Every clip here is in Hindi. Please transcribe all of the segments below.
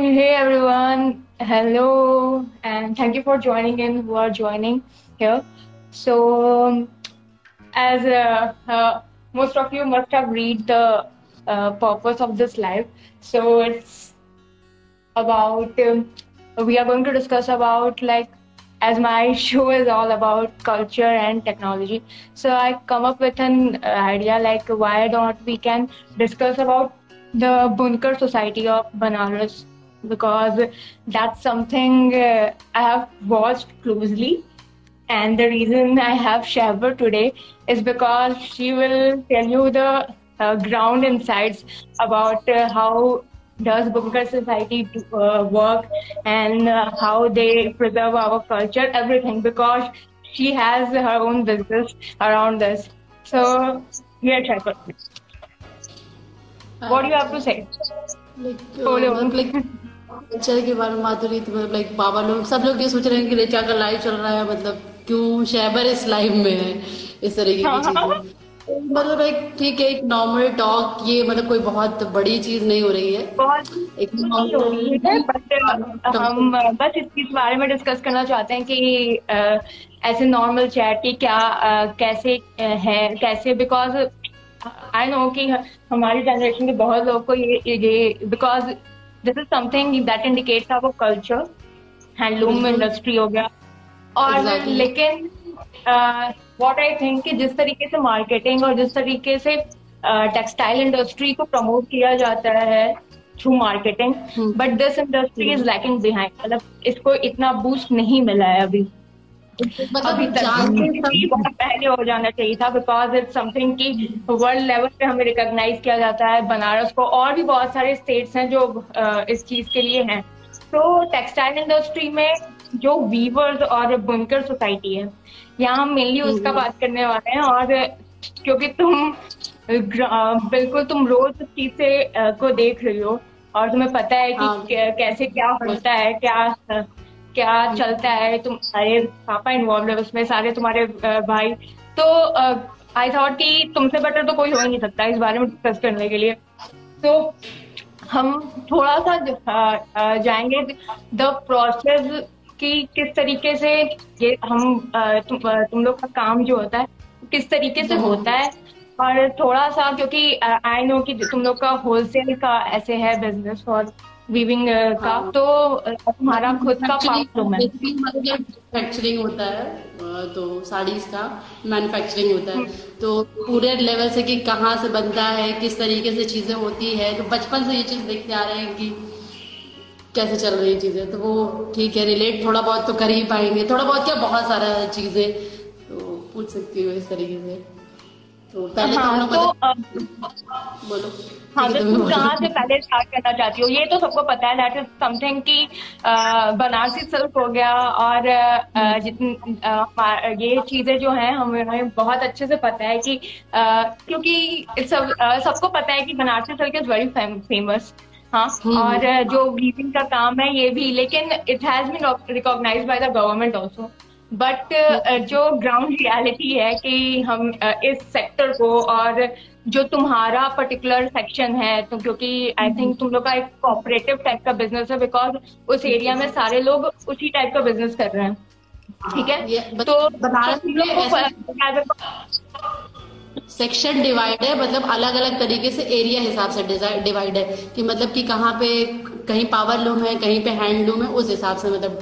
Hey everyone, hello, and thank you for joining in. Who are joining here? So, as uh, uh, most of you must have read the uh, purpose of this live, so it's about um, we are going to discuss about like as my show is all about culture and technology so i come up with an idea like why not we can discuss about the bunkar society of banaras because that's something uh, i have watched closely and the reason i have Shehbar today is because she will tell you the uh, ground insights about uh, how does Bunkar Society do, uh, work and uh, how they preserve our culture, everything, because she has her own business around this. So, yeah, Shekar. What do you have to say? Like, uh, like culture के बारे में माधुरी तो मतलब लाइक बाबा लोग सब लोग ये सोच रहे हैं कि रेचा का लाइव चल रहा है मतलब क्यों शहबर इस लाइव में है इस तरीके की चीज़ें। मतलब एक ठीक है एक नॉर्मल टॉक ये मतलब कोई बहुत बड़ी चीज़ नहीं हो रही है। एक हम बस इस बारे में डिस्कस करना चाहते हैं कि ऐसे नॉर्मल चैट की क्या कैसे है कैसे बिकॉज़ आई नो कि हमारी जनरेशन के बहुत लोग को ये ये because this is something that indicates our culture handloom industry हो गया। और exactly. लेकिन व्हाट आई थिंक कि जिस तरीके से मार्केटिंग और जिस तरीके से टेक्सटाइल uh, इंडस्ट्री को प्रमोट किया जाता है through marketing but this industry is lacking behind मतलब इसको इतना बूस्ट नहीं मिला है अभी। मतलब बहुत पहले हो जाना चाहिए था बिकॉज़ इट्स समथिंग की वर्ल्ड लेवल पे हमें रिकॉग्नाइज किया जाता है बनारस को और भी बहुत सारे स्टेट्स हैं जो इस चीज़ के लिए हैं तो टेक्सटाइल इंडस्ट्री में जो वीवर्स और बुनकर सोसाइटी है यहाँ हम मेनली उसका हम्म। बात करने वाले हैं और क्योंकि तुम बिल्कुल तुम रोज चीज़ से को देख रही हो और तुम्हें पता है कि हाँ। कैसे क्या होता है क्या क्या चलता है, तुम सारे पापा इन्वॉल्व है उसमें, सारे तुम्हारे भाई। तो आई थॉट कि तुमसे बेटर तो कोई हो ही नहीं सकता इस बारे में डिस्कस करने के लिए। तो हम थोड़ा सा जाएँगे द प्रोसेस कि किस तरीके से ये हम तुम तुम लोग का काम जो होता है, किस तरीके से होता है। और थोड़ा सा, क्योंकि आई नो कि तुम लोग का होलसेल का ऐसे है बिज़नेस और वीविंग का हाँ। तो तुम्हारा खुद का मैन्युफैक्चरिंग होता है तो साड़ीज का मैन्युफैक्चरिंग होता है हम्म। तो पूरे लेवल से कि कहाँ से बनता है किस तरीके से चीज़ें होती है तो बचपन से ये चीज़ देखते आ रहे हैं कि कैसे चल रही चीज़ें तो वो ठीक है रिलेट थोड़ा बहुत तो कर ही पाएँगे थोड़ा बहुत क्या बहुत सारा चीज़ें तो पूछ सकती हूँ इस तरीके से तो पहले तो हाँ, तो, तो बोलो हाँ तो तुम कहाँ से पहले स्टार्ट करना चाहती हो ये तो सबको पता है दैट इज़ समथिंग की बनारसी सिल्क हो गया और जितनी ये चीज़ें जो हैं हमें बहुत अच्छे से पता है कि क्योंकि सब सबको पता है कि Banarasi silk is very famous हाँ हम्म। और जो वीविंग का काम है ये भी लेकिन it has been recognise by the government also but जो ग्राउंड रियलिटी है कि हम इस सेक्टर को और जो तुम्हारा पर्टिकुलर सेक्शन है तो क्योंकि आई थिंक तुम लोग का एक कोऑपरेटिव टाइप का बिज़नेस है बिकॉज़ उस एरिया में सारे लोग उसी टाइप का बिज़नेस कर रहे हैं। ठीक है? तो बनारस सेक्शन डिवाइड है मतलब अलग अलग तरीके से एरिया हिसाब से डिवाइड है कि मतलब कि कहाँ पे कहीं पावर लूम है कहीं पे हैंडलूम है उस हिसाब से मतलब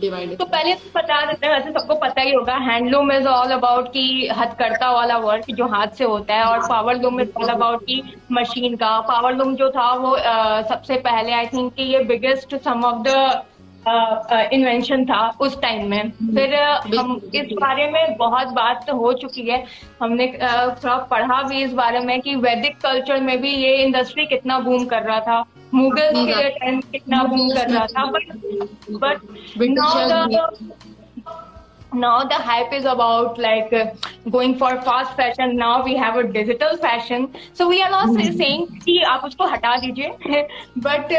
डिवाइड है। तो पहले तो बता देते हैं वैसे सबको पता ही होगा हैंडलूम इज़ ऑल अबाउट की हथकरता वाला वर्क जो हाथ से होता है और power loom is all about की मशीन का। पावर लूम जो था वो आ, सबसे पहले आई थिंक ये biggest some of the invention था उस टाइम में। फिर हम इस बारे में बहुत बात तो हो चुकी है। हमने थोड़ा पढ़ा भी इस बारे में कि वैदिक कल्चर में भी ये इंडस्ट्री कितना बूम कर रहा था। मुगल के टाइम कितना बूम कर रहा था but but now the hype is about like uh, going for fast fashion. Now we have a digital fashion. So we are not mm-hmm. saying कि आप उसको हटा दीजिए। बट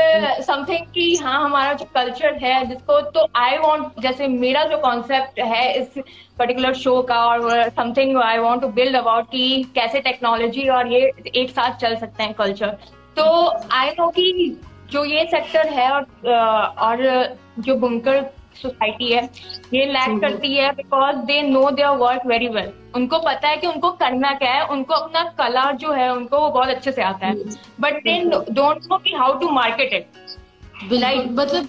समथिंग uh, कि हाँ हमारा जो कल्चर है जिसको तो आई वांट जैसे मेरा जो कॉन्सेप्ट है इस पर्टिकुलर शो का और something I want to build about कि कैसे टेक्नोलॉजी और ये एक साथ चल सकते हैं कल्चर तो आई नो कि जो ये सेक्टर है और और जो बुनकर सोसाइटी है ये लैक हम्म। करती है because they know their work very well उनको पता है कि उनको करना क्या है उनको अपना कला जो है उनको वो बहुत अच्छे से आता है। बट दे डोंट नो कि हाउ टू मार्केट इट मतलब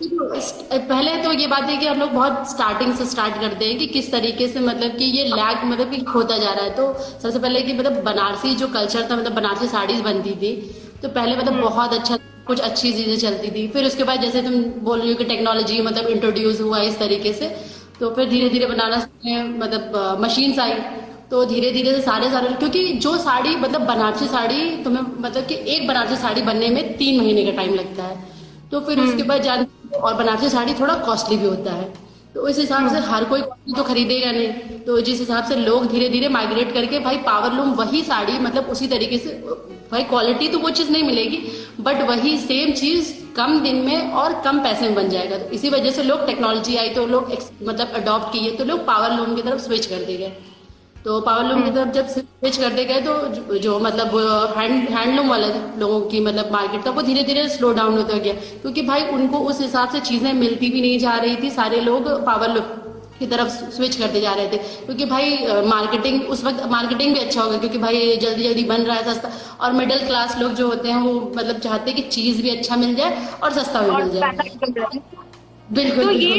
पहले तो ये बात है कि हम लोग बहुत स्टार्टिंग से स्टार्ट करते हैं कि किस तरीके से मतलब कि ये लैग मतलब कि खोता जा रहा है। तो सबसे पहले कि मतलब बनारसी जो कल्चर था मतलब बनारसी साड़ीज बनती थी तो पहले मतलब हम्म। बहुत अच्छा कुछ अच्छी चीज़ें चलती थी। फिर उसके बाद जैसे तुम बोल रही हो कि टेक्नोलॉजी मतलब इंट्रोड्यूस हुआ इस तरीके से तो फिर धीरे धीरे में मतलब मशीन आई। तो धीरे धीरे से सारे सारे क्योंकि जो साड़ी मतलब बनारसी साड़ी तुम्हें मतलब कि एक बनारसी साड़ी बनने में तीन महीने का टाइम लगता है। तो फिर उसके हम्म। बाद जान और बनारसी साड़ी थोड़ा कॉस्टली भी होता है। तो उस हिसाब से हर कोई तो खरीदेगा नहीं। तो जिस हिसाब से लोग धीरे धीरे माइग्रेट करके भाई पावर लूम वही साड़ी मतलब उसी तरीके से भाई क्वालिटी तो वो चीज़ नहीं मिलेगी बट वही सेम चीज़ कम दिन में और कम पैसे में बन जाएगा। तो इसी वजह से लोग टेक्नोलॉजी आई तो लोग मतलब अडॉप्ट किए तो लोग पावर लूम की तरफ़ स्विच कर दे गए। तो पावर लूम की तरफ़ जब स्विच करते गए तो जो, जो मतलब हैंड हैंडलूम वाले लोगों की मतलब मार्केट था वो धीरे धीरे स्लो डाउन होता गया। क्योंकि भाई उनको उस हिसाब से चीज़ें मिलती भी नहीं जा रही थी सारे लोग पावर लूम की तरफ़ स्विच करते जा रहे थे। क्योंकि भाई मार्केटिंग उस वक्त मार्केटिंग भी अच्छा होगा क्योंकि भाई जल्दी जल्दी बन रहा है सस्ता। और मिडिल क्लास लोग जो होते हैं वो मतलब चाहते हैं कि चीज़ भी अच्छा मिल जाए और सस्ता भी मिल जाए। बिल्कुल तो ये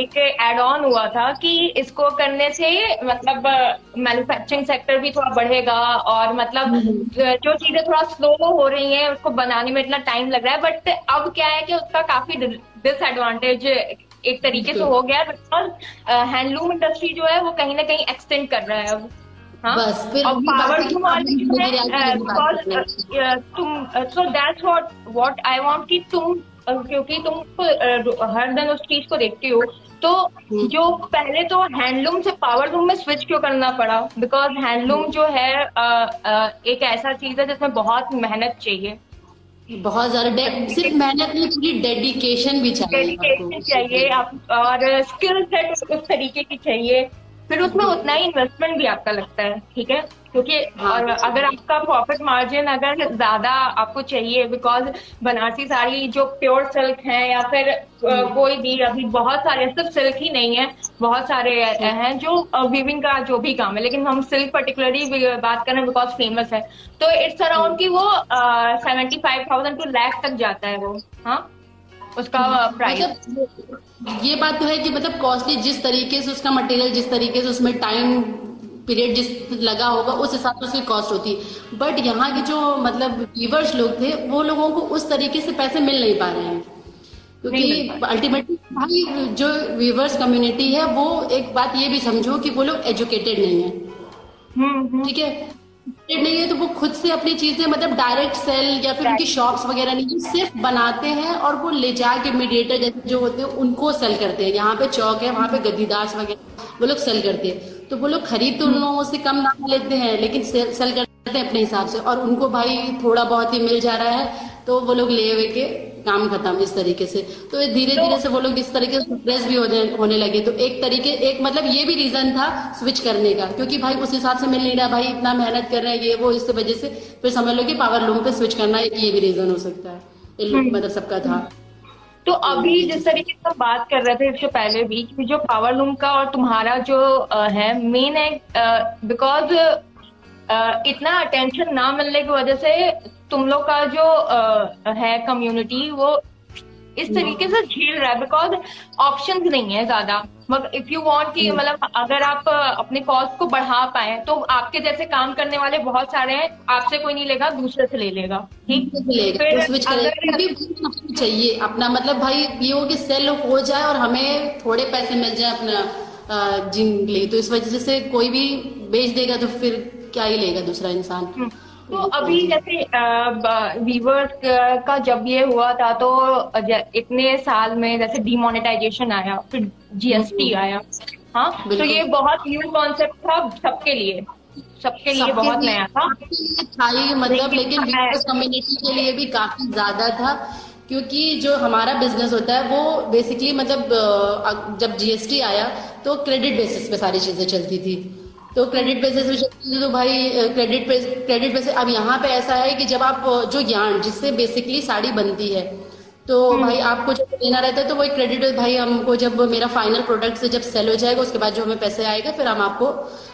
एक एड ऑन हुआ था कि इसको करने से मतलब मैन्युफैक्चरिंग सेक्टर भी थोड़ा बढ़ेगा और मतलब हम्म। जो चीज़ें थोड़ा स्लो हो रही हैं उसको बनाने में इतना टाइम लग रहा है बट अब क्या है कि उसका काफ़ी डिसएडवांटेज एक तरीके से हो गया है बिकॉज़ हैंडलूम इंडस्ट्री जो है वो कहीं ना कहीं एक्सटेंड कर रहा है अब। हाँ? बस फिर पावर तुम so that's what what I want कि तुम क्योंकि तुम हर दिन उस चीज़ को देखती हो तो हम्म। जो पहले तो हैंडलूम से पावर लूम में स्विच क्यों करना पड़ा? बिकॉज़ हैंडलूम जो है एक ऐसा चीज़ है जिसमें बहुत मेहनत चाहिए। बहुत ज़्यादा सिर्फ़ मेहनत नहीं पूरी डेडिकेशन भी चाहिए डेडिकेशन चाहिए आप और स्किल सेट उस तरीके की चाहिए। फिर उसमें उतना ही इन्वेस्टमेंट भी आपका लगता है ठीक है? क्योंकि हाँ, और अगर आपका प्रॉफिट मार्जिन अगर ज़्यादा आपको चाहिए बिकॉज़ बनारसी साड़ी जो प्योर सिल्क है या फिर हम्म। कोई भी अभी बहुत सारे सिर्फ़ सिल्क ही नहीं है बहुत सारे हैं जो वीविंग का जो भी काम है लेकिन हम सिल्क पर्टिकुलरली बात करें बिकॉज़ फ़ेमस है। तो इट्स अराउंड की वो seventy five thousand to lakh तक जाता है वो हाँ? उसका प्राइस मतलब ये बात तो है कि मतलब कॉस्टली जिस तरीके से उसका मटेरियल जिस तरीके से उसमें टाइम पीरियड जिस लगा होगा उस हिसाब से उसकी कॉस्ट होती। है बट यहाँ के जो मतलब व्यूवर्स लोग थे वो लोगों को उस तरीके से पैसे मिल नहीं पा रहे हैं। क्योंकि अल्टीमेटली भाई जो व्यूवर्स कम्युनिटी है वो एक बात ये भी समझो कि वो लोग एजुकेटेड नहीं है। हम्म, हम्म। ठीक है? नहीं है तो वो खुद से अपनी चीज़ें मतलब डायरेक्ट सेल या फिर उनकी शॉप्स वगैरह नहीं सिर्फ़ बनाते हैं और वो ले जाके मीडिएटर जैसे जो होते हैं उनको सेल करते हैं। यहाँ पे चौक है वहाँ पे गद्दीदार वगैरह वो लोग सेल करते हैं। तो वो लोग खरीद तो उन लोगों से कम दाम लेते हैं लेकिन सेल, सेल करते हैं अपने हिसाब से। और उनको भाई थोड़ा बहुत ही मिल जा रहा है तो वो लोग ले के काम खत्म इस तरीके से। तो धीरे धीरे से वो लोग इस तरीके से स्ट्रेस भी होने होने लगे। तो एक तरीके एक मतलब ये भी रीजन था स्विच करने का क्योंकि भाई उस हिसाब से मिल नहीं रहा भाई इतना मेहनत कर रहे हैं ये वो इस वजह से फिर समझ लो कि पावर लूम पे स्विच करना ये भी रीजन हो सकता है। हम्म। मतलब सबका था। तो अभी जिस तरीके से हम बात कर रहे थे इससे पहले भी कि जो पावर लूम का और तुम्हारा जो है मेन है बिकॉज़ इतना अटेंशन ना मिलने की वजह से तुम लोग का जो है कम्युनिटी वो इस तरीके से झेल रहा है बिकॉज़ ऑप्शन नहीं है ज़्यादा। मगर इफ़ यू वांट कि हम्म। मतलब अगर आप अपने कॉस्ट को बढ़ा पाए तो आपके जैसे काम करने वाले बहुत सारे हैं आपसे कोई नहीं लेगा दूसरे से ले लेगा। ठीक? चाहिए अपना मतलब भाई ये हो कि सेल हो जाए और हमें थोड़े पैसे मिल जाए अपना जिन लिए। तो इस वजह से कोई भी बेच देगा तो फिर क्या ही लेगा दूसरा इंसान? हम्म। तो अभी जैसे वीवर्स का जब ये हुआ था तो इतने साल में जैसे डिमोनेटाइजेशन आया फिर जीएसटी हम्म। आया हाँ? तो ये बहुत न्यू कॉन्सेप्ट था सबके लिए। सबके लिए बहुत नया था। था ही मतलब लेकिन कम्युनिटी के लिए भी काफ़ी ज़्यादा था क्योंकि जो हमारा बिज़नेस होता है वो बेसिकली मतलब जब जीएसटी आया तो क्रेडिट बेसिस पे सारी चीज़ें चलती थी। तो क्रेडिट बेसिस तो भाई क्रेडिट क्रेडिट बेसिस अब यहाँ पे ऐसा है कि जब आप जो यार्न जिससे बेसिकली साड़ी बनती है तो हम्म। भाई आपको जब देना रहता है तो वही क्रेडिट भाई हमको जब मेरा फाइनल प्रोडक्ट से जब सेल हो जाएगा उसके बाद जो हमें पैसे आएगा फिर हम आपको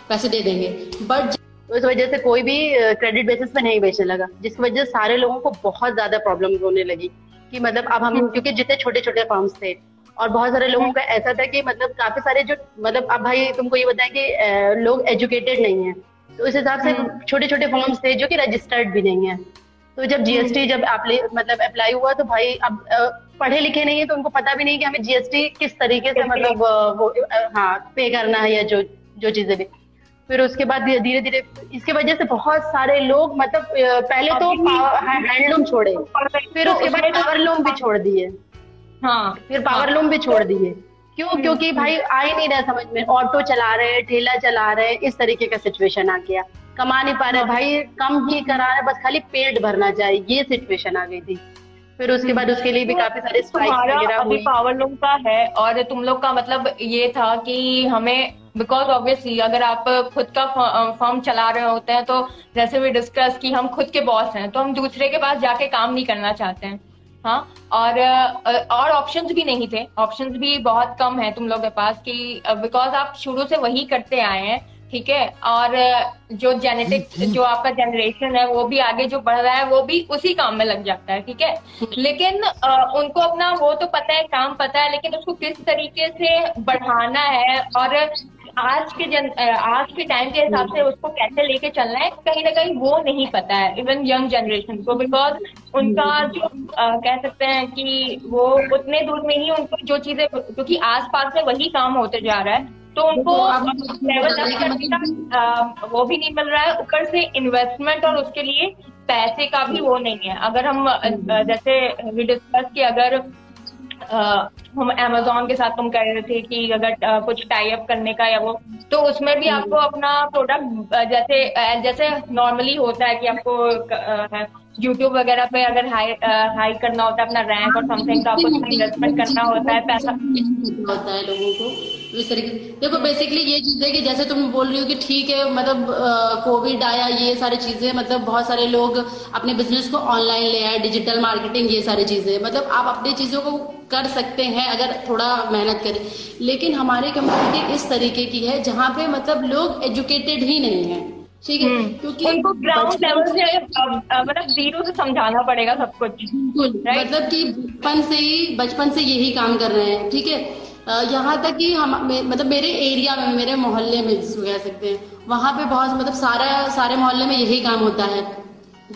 पैसे दे देंगे बट उस वजह से कोई भी क्रेडिट बेसिस पे नहीं बेचने लगा जिसकी वजह से सारे लोगों को बहुत ज़्यादा प्रॉब्लम होने लगी कि मतलब अब हम हम्म। क्योंकि जितने छोटे छोटे फॉर्म्स थे और बहुत सारे लोगों का ऐसा था कि मतलब काफ़ी सारे जो मतलब अब भाई तुमको ये बताएँ कि लोग एजुकेटेड नहीं है। तो उस हिसाब से हम्म। छोटे छोटे फॉर्म्स थे जो कि रजिस्टर्ड भी नहीं है। तो जब जीएसटी जब आप मतलब अप्लाई हुआ तो भाई अब पढ़े लिखे नहीं है तो उनको पता भी नहीं कि हमें जीएसटी किस तरीके से मतलब वो हाँ पे करना है या जो जो चीज़ें भी। फिर उसके बाद धीरे धीरे इसके वजह से बहुत सारे लोग मतलब पहले तो हैंडलूम छोड़े। फिर उसके बाद पावर लूम भी छोड़ दिए। हाँ फिर पावर लूम भी छोड़ दिए। क्यों? हम्म। क्योंकि भाई आ ही नहीं रहा समझ में। ऑटो चला रहे हैं ठेला चला रहे हैं इस तरीके का सिचुएशन आ गया। कमा नहीं पा रहे। भाई कम ही करा रहे बस खाली पेट भरना चाहिए। ये सिचुएशन आ गई थी। फिर उसके बाद उसके लिए भी काफ़ी सारे अभी पावर लूम का है और तुम लोग का मतलब ये था कि हमें बिकॉज़ ऑब्वियसली अगर आप खुद का फॉर्म चला रहे होते हैं तो जैसे भी डिस्कस कि हम खुद के बॉस हैं तो हम दूसरे के पास जाके काम नहीं करना चाहते हैं। हाँ और और ऑप्शंस भी नहीं थे। ऑप्शंस भी बहुत कम है तुम लोग के पास कि बिकॉज़ आप शुरू से वही करते आए हैं ठीक है? और जो जेनेटिक जो आपका जनरेशन है वो भी आगे जो बढ़ रहा है वो भी उसी काम में लग जाता है ठीक है? लेकिन आ, उनको अपना वो तो पता है काम पता है लेकिन उसको किस तरीके से बढ़ाना है और आज के जन आज के टाइम के हिसाब से उसको कैसे लेके चलना है कहीं ना कहीं वो नहीं पता है इवन यंग जनरेशन को बिकॉज़ उनका जो आ, कह सकते हैं कि वो उतने दूर में ही उनको जो चीज़ें क्योंकि आस पास में वही काम होते जा रहा है तो उनको लेवल अप करने का वो भी नहीं मिल रहा है ऊपर से इन्वेस्टमेंट और उसके लिए पैसे का भी वो नहीं है। अगर हम जैसे वी डिस्कस कि अगर हम अमेजोन के साथ तुम कह रहे थे कि अगर कुछ टाई अप करने का या वो तो उसमें भी आपको अपना प्रोडक्ट जैसे जैसे नॉर्मली होता है कि आपको यूट्यूब वगैरह पे अगर हाई हाई करना होता है अपना रैंक और समथिंग तो आपको इन्वेस्टमेंट करना होता है पैसा होता है लोगों को इस तरीके देखो बेसिकली ये चीज़ है कि जैसे तुम बोल रही हो कि ठीक है मतलब कोविड आया ये सारी चीज़ें मतलब बहुत सारे लोग अपने बिज़नेस को ऑनलाइन ले आए डिजिटल मार्केटिंग ये सारी चीज़ें। मतलब आप अपनी चीज़ों को कर सकते हैं अगर थोड़ा मेहनत करें। लेकिन हमारी कम्युनिटी इस तरीके की है जहाँ पे मतलब लोग एजुकेटेड ही नहीं है। ठीक है हम्म। क्योंकि उनको ग्राउंड लेवल से मतलब ज़ीरो से समझाना पड़ेगा सब कुछ मतलब कि बचपन से ही बचपन से यही काम कर रहे हैं ठीक है? यहाँ तक कि हम मतलब मेरे एरिया में मेरे मोहल्ले में जिसको कह सकते हैं वहाँ पे बहुत मतलब सारा सारे मोहल्ले में यही काम होता है।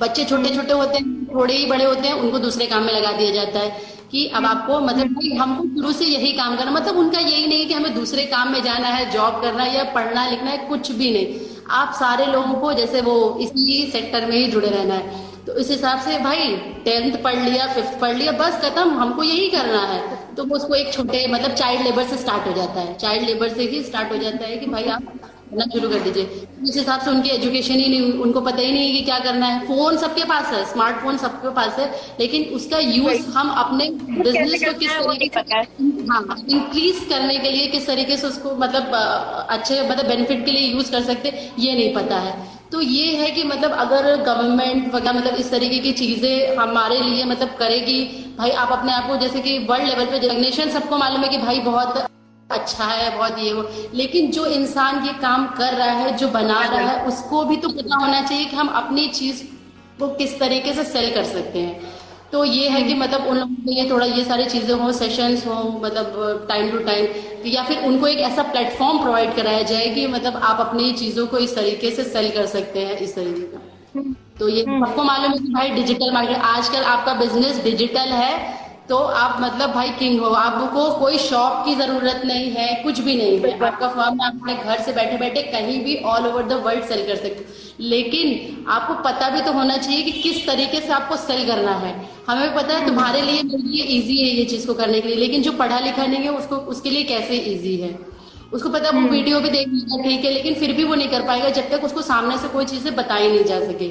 बच्चे छोटे छोटे होते हैं थोड़े ही बड़े होते हैं उनको दूसरे काम में लगा दिया जाता है कि अब आपको मतलब कि हमको शुरू से यही काम करना मतलब उनका यही नहीं कि हमें दूसरे काम में जाना है जॉब करना है या पढ़ना लिखना है कुछ भी नहीं। आप सारे लोगों को जैसे वो इसी सेक्टर में ही जुड़े रहना है। तो इस हिसाब से भाई टेंथ पढ़ लिया फिफ्थ पढ़ लिया, बस खत्म, हमको यही करना है। तो वो उसको एक छोटे मतलब चाइल्ड लेबर से स्टार्ट हो जाता है। चाइल्ड लेबर से ही स्टार्ट हो जाता है कि भाई आप पढ़ना शुरू कर दीजिए। उस हिसाब से उनकी एजुकेशन ही नहीं उनको पता ही नहीं है कि क्या करना है। फ़ोन सबके पास है स्मार्टफ़ोन सबके पास है लेकिन उसका यूज़ हम अपने बिज़नेस को किस तरीके से हाँ इंक्रीज करने के लिए किस तरीके से उसको मतलब अच्छे मतलब बेनिफिट के लिए यूज़ कर सकते ये नहीं पता है। तो ये है कि मतलब अगर गवर्नमेंट वगैरह मतलब इस तरीके की चीज़ें हमारे लिए मतलब करेगी भाई आप अपने आप को जैसे कि वर्ल्ड लेवल पे जगनेशन सबको मालूम है कि भाई बहुत अच्छा है बहुत ये वो लेकिन जो इंसान ये काम कर रहा है जो बना रहा है उसको भी तो पता होना चाहिए कि हम अपनी चीज़ को किस तरीके से सेल कर सकते हैं तो ये है कि मतलब उन लोगों के लिए थोड़ा ये सारी चीज़ें हो सेशंस हो मतलब टाइम टू टाइम या फिर उनको एक ऐसा प्लेटफॉर्म प्रोवाइड कराया जाए कि मतलब आप अपनी चीज़ों को इस तरीके से सेल कर सकते हैं इस तरीके का हम्म। तो ये हम्म। सबको मालूम है कि भाई डिजिटल मार्केट आजकल आपका बिज़नेस डिजिटल है तो आप मतलब भाई किंग हो। आपको कोई शॉप की ज़रूरत नहीं है कुछ भी नहीं है। आपका फॉर्म आप अपने घर से बैठे बैठे कहीं भी all over the world sale कर सकते लेकिन आपको पता भी तो होना चाहिए कि किस तरीके से आपको सेल करना है। हमें पता है तुम्हारे लिए मेरे लिए ईजी है ये चीज़ को करने के लिए लेकिन जो पढ़ा लिखा नहीं है उसको उसके लिए कैसे ईजी है? उसको पता है वो वीडियो हम्म। भी देख लेगा ठीक है लेकिन फिर भी वो नहीं कर पाएगा जब तक उसको सामने से कोई चीज़ें बताई नहीं जा सके।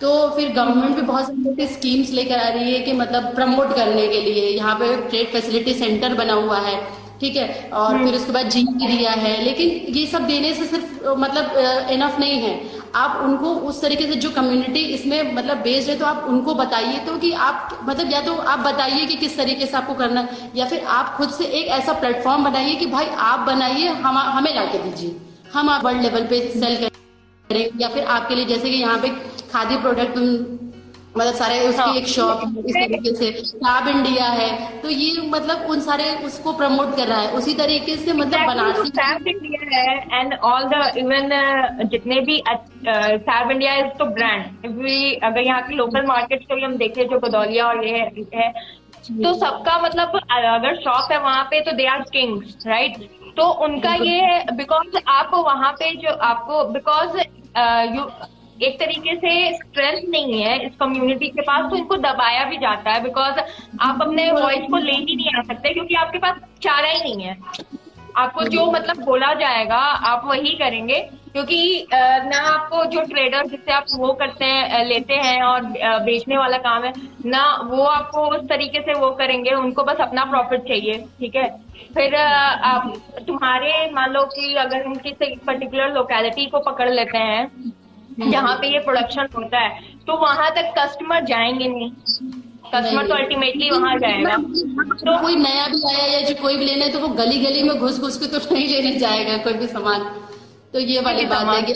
तो फिर गवर्नमेंट भी बहुत सारी स्कीम्स लेकर आ रही है कि मतलब प्रमोट करने के लिए। यहाँ पे ट्रेड फैसिलिटी सेंटर बना हुआ है ठीक है? और फिर उसके बाद जी दिया है। लेकिन ये सब देने से सिर्फ़ मतलब इनफ नहीं है। आप उनको उस तरीके से जो कम्युनिटी इसमें मतलब बेस्ड है तो आप उनको बताइए तो कि आप मतलब या तो आप बताइए कि किस तरीके से आपको करना या फिर आप खुद से एक ऐसा प्लेटफॉर्म बनाइए कि भाई आप बनाइए हम हमें ला के दीजिए। हम आप वर्ल्ड लेवल पे सेल करें या फिर आपके लिए जैसे कि यहाँ पे खादी प्रोडक्ट मतलब सारे उसकी हाँ, एक शॉप इस तरीके से। लैब इंडिया है। तो ये मतलब उन सारे उसको प्रमोट कर रहा है। उसी तरीके से मतलब बनारसी फैब इंडिया है एंड ऑल द इवन जितने भी फैब इंडिया इज़ तो ब्रांड भी अगर यहाँ की लोकल मार्केट को भी हम देखें जो बदौलिया और ये है तो सबका मतलब अगर शॉप है वहाँ पे तो दे आर किंग्स राइट तो उनका ये है बिकॉज़ आप वहाँ पे जो आपको बिकॉज़ यू एक तरीके से स्ट्रेंथ नहीं है इस कम्युनिटी के पास तो इनको दबाया भी जाता है बिकॉज़ आप अपने वॉइस को ले ही नहीं आ सकते क्योंकि आपके पास चारा ही नहीं है। आपको जो मतलब बोला जाएगा, आप वही करेंगे क्योंकि ना आपको जो ट्रेडर जिससे आप वो करते हैं लेते हैं और बेचने वाला काम है, ना वो आपको उस तरीके से वो करेंगे, उनको बस अपना प्रॉफिट चाहिए, ठीक है? फिर आप, तुम्हारे मान लो कि अगर हम किसी पर्टिकुलर लोकेलिटी को पकड़ लेते हैं जहाँ पे ये प्रोडक्शन होता है तो वहाँ तक कस्टमर जाएँगे नहीं। कस्टमर तो अल्टीमेटली वहाँ जाएगा। तो कोई नया भी आया या जो कोई भी लेना है तो वो गली गली में घुस घुस के तो नहीं लेने जाएगा कोई भी सामान। तो ये वाली बात है कि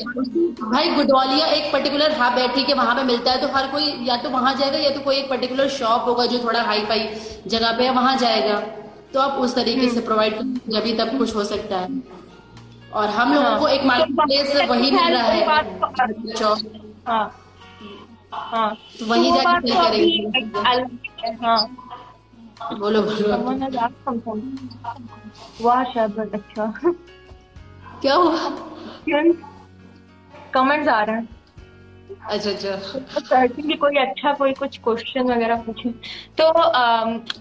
भाई गुडवालिया एक पर्टिकुलर हाँ बैठी के वहाँ पे मिलता है तो हर कोई या तो वहाँ जाएगा या तो कोई एक पर्टिकुलर शॉप होगा जो थोड़ा हाई फाई जगह पे है वहाँ जाएगा। तो आप उस तरीके से प्रोवाइड कर जब तब कुछ हो सकता है। और हम लोगों हाँ। को एक मार्केट प्लेस वही मिल रहा है हाँ। हाँ। तो वही जाकर जाके करेंगे। हाँ। बोलो बोलो। वाह अच्छा। क्या हुआ? कमेंट्स आ रहे हैं। अच्छा अच्छा। सर्चिंग की कोई अच्छा कोई कुछ क्वेश्चन वगैरह पूछे? तो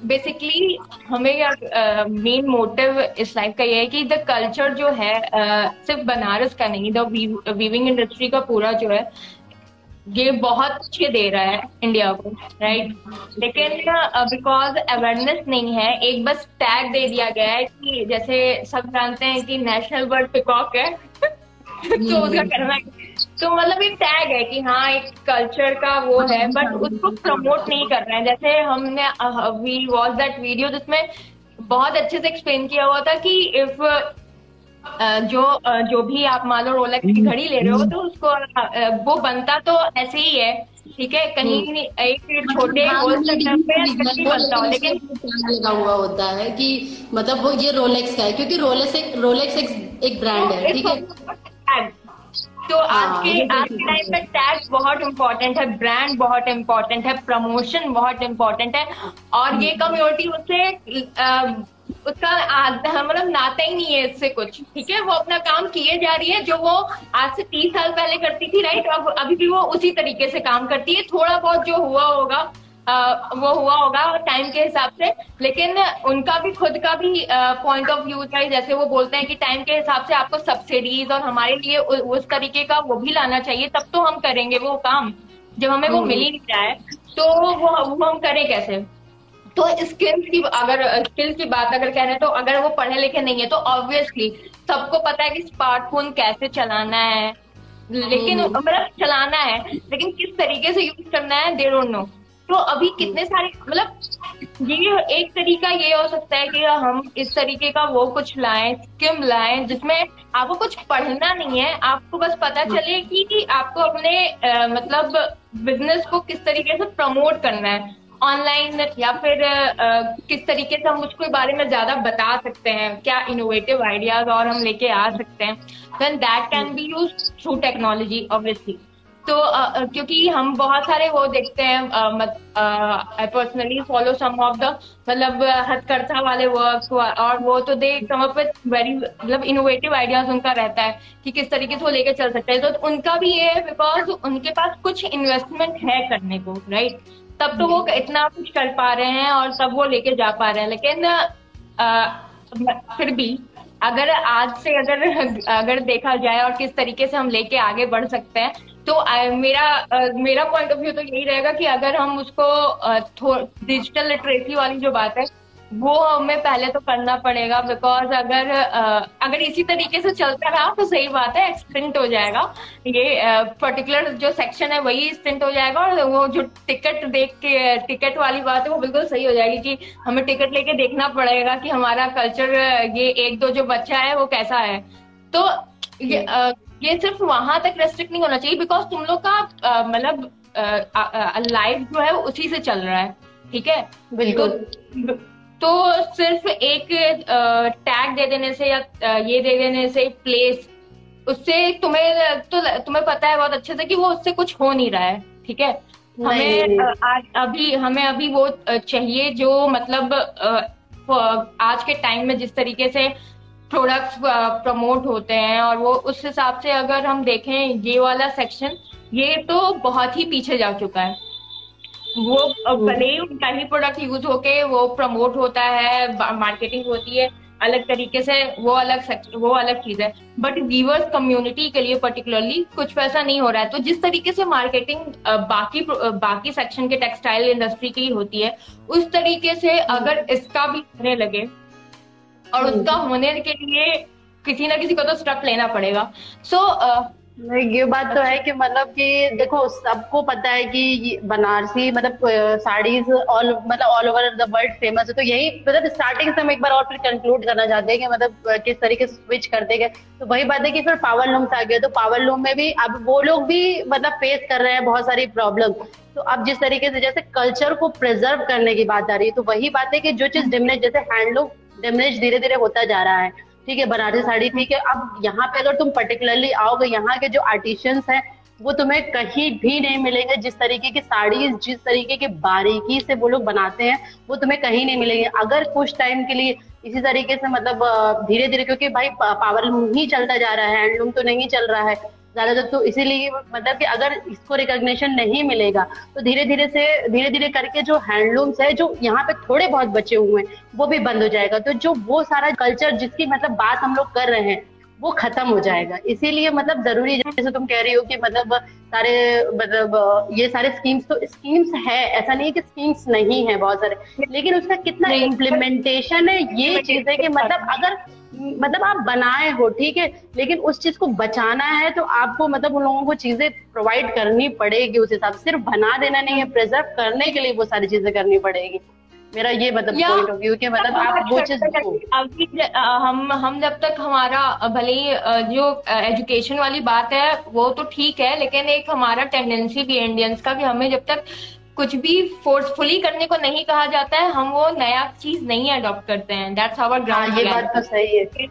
बेसिकली um, uh, हमें मेन मोटिव इस लाइफ का ये है कि द कल्चर जो है uh, सिर्फ़ बनारस का नहीं द वीविंग इंडस्ट्री का पूरा जो है ये बहुत अच्छे दे रहा है इंडिया को राइट लेकिन बिकॉज़ uh, अवेयरनेस नहीं है एक बस टैग दे दिया गया है कि जैसे सब जानते हैं कि नेशनल बर्ड पिकॉक है तो उसका करना है तो मतलब एक टैग है कि हाँ एक कल्चर का वो है बट उसको प्रमोट नहीं कर रहे हैं। जैसे हमने वी वॉच दैट वीडियो जिसमें बहुत अच्छे से एक्सप्लेन किया हुआ था कि इफ़ जो जो भी आप मान लो रोलेक्स की घड़ी ले रहे हो तो उसको वो बनता तो ऐसे ही है ठीक है? कहीं हम्म। एक छोटे बनता हो लेकिन लगा हुआ होता है कि मतलब वो ये रोलेक्स का है क्योंकि रोलेक्स एक रोलेक्स एक, एक ब्रांड है ठीक है? तो आज के आज के टाइम में टैग बहुत इम्पोर्टेंट है ब्रांड बहुत इम्पोर्टेंट है प्रमोशन बहुत इम्पोर्टेंट है और ये कम्युनिटी उससे उसका मतलब नाता ही नहीं है इससे कुछ ठीक है? वो अपना काम किए जा रही है जो वो आज से तीस साल पहले करती थी राइट अब अभी भी वो उसी तरीके से काम करती है। थोड़ा बहुत जो हुआ होगा वो हुआ होगा टाइम के हिसाब से लेकिन उनका भी खुद का भी पॉइंट ऑफ़ व्यू था जैसे वो बोलते हैं कि टाइम के हिसाब से आपको सब्सिडीज और हमारे लिए उस तरीके का वो भी लाना चाहिए तब तो हम करेंगे वो काम जब हमें वो मिल ही नहीं रहा है तो वो, वो हम करें कैसे तो स्किल्स की अगर स्किल्स की बात अगर कह रहे हैं तो अगर वो पढ़े लिखे नहीं है तो ऑब्वियसली सबको पता है कि स्मार्टफ़ोन कैसे चलाना है लेकिन हम्म। मतलब चलाना है लेकिन किस तरीके से यूज़ करना है दे डोंट नो तो अभी कितने सारे मतलब ये एक तरीका ये हो सकता है कि हम इस तरीके का वो कुछ लाएँ स्किम लाएँ जिसमें आपको कुछ पढ़ना नहीं है आपको बस पता चले कि कि आपको अपने आ, मतलब बिज़नेस को किस तरीके से प्रमोट करना है ऑनलाइन या फिर आ, किस तरीके से हम उसके बारे में ज़्यादा बता सकते हैं क्या इनोवेटिव आइडियाज़ और हम लेके आ सकते हैं then that can be use through technology obviously तो uh, क्योंकि हम बहुत सारे वो देखते हैं I personally follow some of the मतलब हथकरथा वाले वर्क और वो तो दे कम अप वेरी मतलब इनोवेटिव आइडियाज़ उनका रहता है कि किस तरीके से वो लेके चल सकते हैं। तो उनका भी ये है बिकॉज़ उनके पास कुछ इन्वेस्टमेंट है करने को राइट तब तो वो इतना कुछ कर पा रहे हैं और सब वो लेके जा पा रहे हैं। लेकिन फिर भी अगर आज से अगर अगर देखा जाए और किस तरीके से हम लेके आगे बढ़ सकते हैं तो मेरा मेरा पॉइंट ऑफ़ व्यू तो यही रहेगा कि अगर हम उसको डिजिटल लिटरेसी वाली जो बात है वो हमें पहले तो करना पड़ेगा बिकॉज़ अगर अगर इसी तरीके से चलता रहा तो सही बात है एक्सटेंट हो जाएगा। ये पर्टिकुलर जो सेक्शन है वही एक्सटेंट हो जाएगा और वो जो टिकट देख के टिकट वाली बात है वो बिल्कुल सही हो जाएगी कि हमें टिकट लेके देखना पड़ेगा कि हमारा कल्चर ये एक दो जो बच्चा है वो कैसा है। तो ये ये सिर्फ़ वहाँ तक रेस्ट्रिक्ट नहीं होना चाहिए बिकॉज़ तुम लोग का मतलब लाइफ जो है उसी से चल रहा है ठीक है? बिल्कुल। तो, तो सिर्फ़ एक टैग दे देने से या ये दे देने से प्लेस उससे तुम्हें तो तुम्हें पता है बहुत अच्छे से कि वो उससे कुछ हो नहीं रहा है ठीक है? हमें आज अभी हमें अभी वो चाहिए जो मतलब आज के टाइम में जिस तरीके से प्रोडक्ट्स प्रमोट होते हैं और वो उस हिसाब से अगर हम देखें ये वाला सेक्शन ये तो बहुत ही पीछे जा चुका है। वो भले ही उनका ही प्रोडक्ट यूज़ होके वो प्रमोट होता है मार्केटिंग होती है अलग तरीके से वो अलग वो अलग चीज़ है। बट वीवर्स कम्युनिटी के लिए पर्टिकुलरली कुछ वैसा नहीं हो रहा है। तो जिस तरीके से मार्केटिंग बाकी बाकी सेक्शन के टेक्सटाइल इंडस्ट्री की होती है उस तरीके से अगर इसका भी होने लगे और उसका होने के लिए किसी ना किसी को तो स्टेप लेना पड़ेगा। सो so, नहीं ये बात तो है कि मतलब कि देखो सबको पता है कि बनारसी मतलब साड़ीज ऑल मतलब all over the world famous है। तो यही मतलब स्टार्टिंग से हम एक बार और फिर कंक्लूड करना चाहते हैं कि मतलब किस तरीके से स्विच करते गए। तो वही बात है कि फिर पावर लूम्स आ गया तो पावर लूम में भी अब वो लोग भी मतलब फेस कर रहे हैं बहुत सारी प्रॉब्लम तो अब जिस तरीके से जैसे कल्चर को प्रिजर्व करने की बात आ रही है तो वही बात है कि जो चीज़ डिमनेज जैसे हैंडलूम डिमनेज धीरे धीरे होता जा रहा है। ठीक है बनारसी साड़ी ठीक है अब यहाँ पे अगर तुम पर्टिकुलरली आओगे यहाँ के जो आर्टिशियंस हैं वो तुम्हें कहीं भी नहीं मिलेंगे जिस तरीके की साड़ी जिस तरीके की बारीकी से वो लोग बनाते हैं वो तुम्हें कहीं नहीं मिलेंगे। अगर कुछ टाइम के लिए इसी तरीके से मतलब धीरे धीरे क्योंकि भाई पावर लूम ही चलता जा रहा है हैंडलूम तो नहीं चल रहा है ज़्यादातर तो इसीलिए मतलब कि अगर इसको रिकॉग्निशन नहीं मिलेगा तो धीरे धीरे से धीरे धीरे करके जो हैंडलूम्स है जो यहाँ पे थोड़े बहुत बचे हुए हैं वो भी बंद हो जाएगा। तो जो वो सारा कल्चर जिसकी मतलब बात हम लोग कर रहे हैं वो खत्म हो जाएगा। इसीलिए मतलब ज़रूरी जैसे तुम कह रही हो कि मतलब सारे मतलब ये सारे स्कीम्स तो स्कीम्स है। ऐसा नहीं है कि स्कीम्स नहीं है बहुत सारे लेकिन उसका कितना इम्प्लीमेंटेशन है ये चीज़ है कि मतलब अगर मतलब आप बनाए हो ठीक है लेकिन उस चीज़ को बचाना है तो आपको मतलब उन लोगों को चीज़ें प्रोवाइड करनी पड़ेगी उस हिसाब से। सिर्फ़ बना देना नहीं है प्रिजर्व करने के लिए वो सारी चीज़ें करनी पड़ेगी। मेरा ये मतलब पॉइंट ऑफ़ व्यू कि मतलब आप वो चीज़ अभी हम हम जब तक हमारा भले ही जो एजुकेशन वाली बात है वो तो ठीक है लेकिन एक हमारा टेंडेंसी भी इंडियंस का कि हमें जब तक कुछ भी फोर्सफुली करने को नहीं कहा जाता है हम वो नया चीज़ नहीं अडॉप्ट करते हैं। दैट्स आवर ग्राउंड ये बात तो सही है।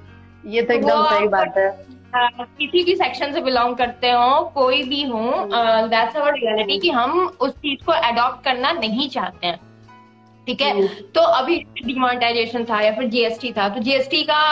ये तो एकदम सही बात है। किसी भी सेक्शन से बिलोंग करते हो कोई भी हो दैट्स आवर रियलिटी कि हम उस चीज़ को अडॉप्ट करना नहीं चाहते हैं। ठीक है? हम्म। तो अभी डिमोनेटाइजेशन था या फिर जीएसटी था तो जीएसटी का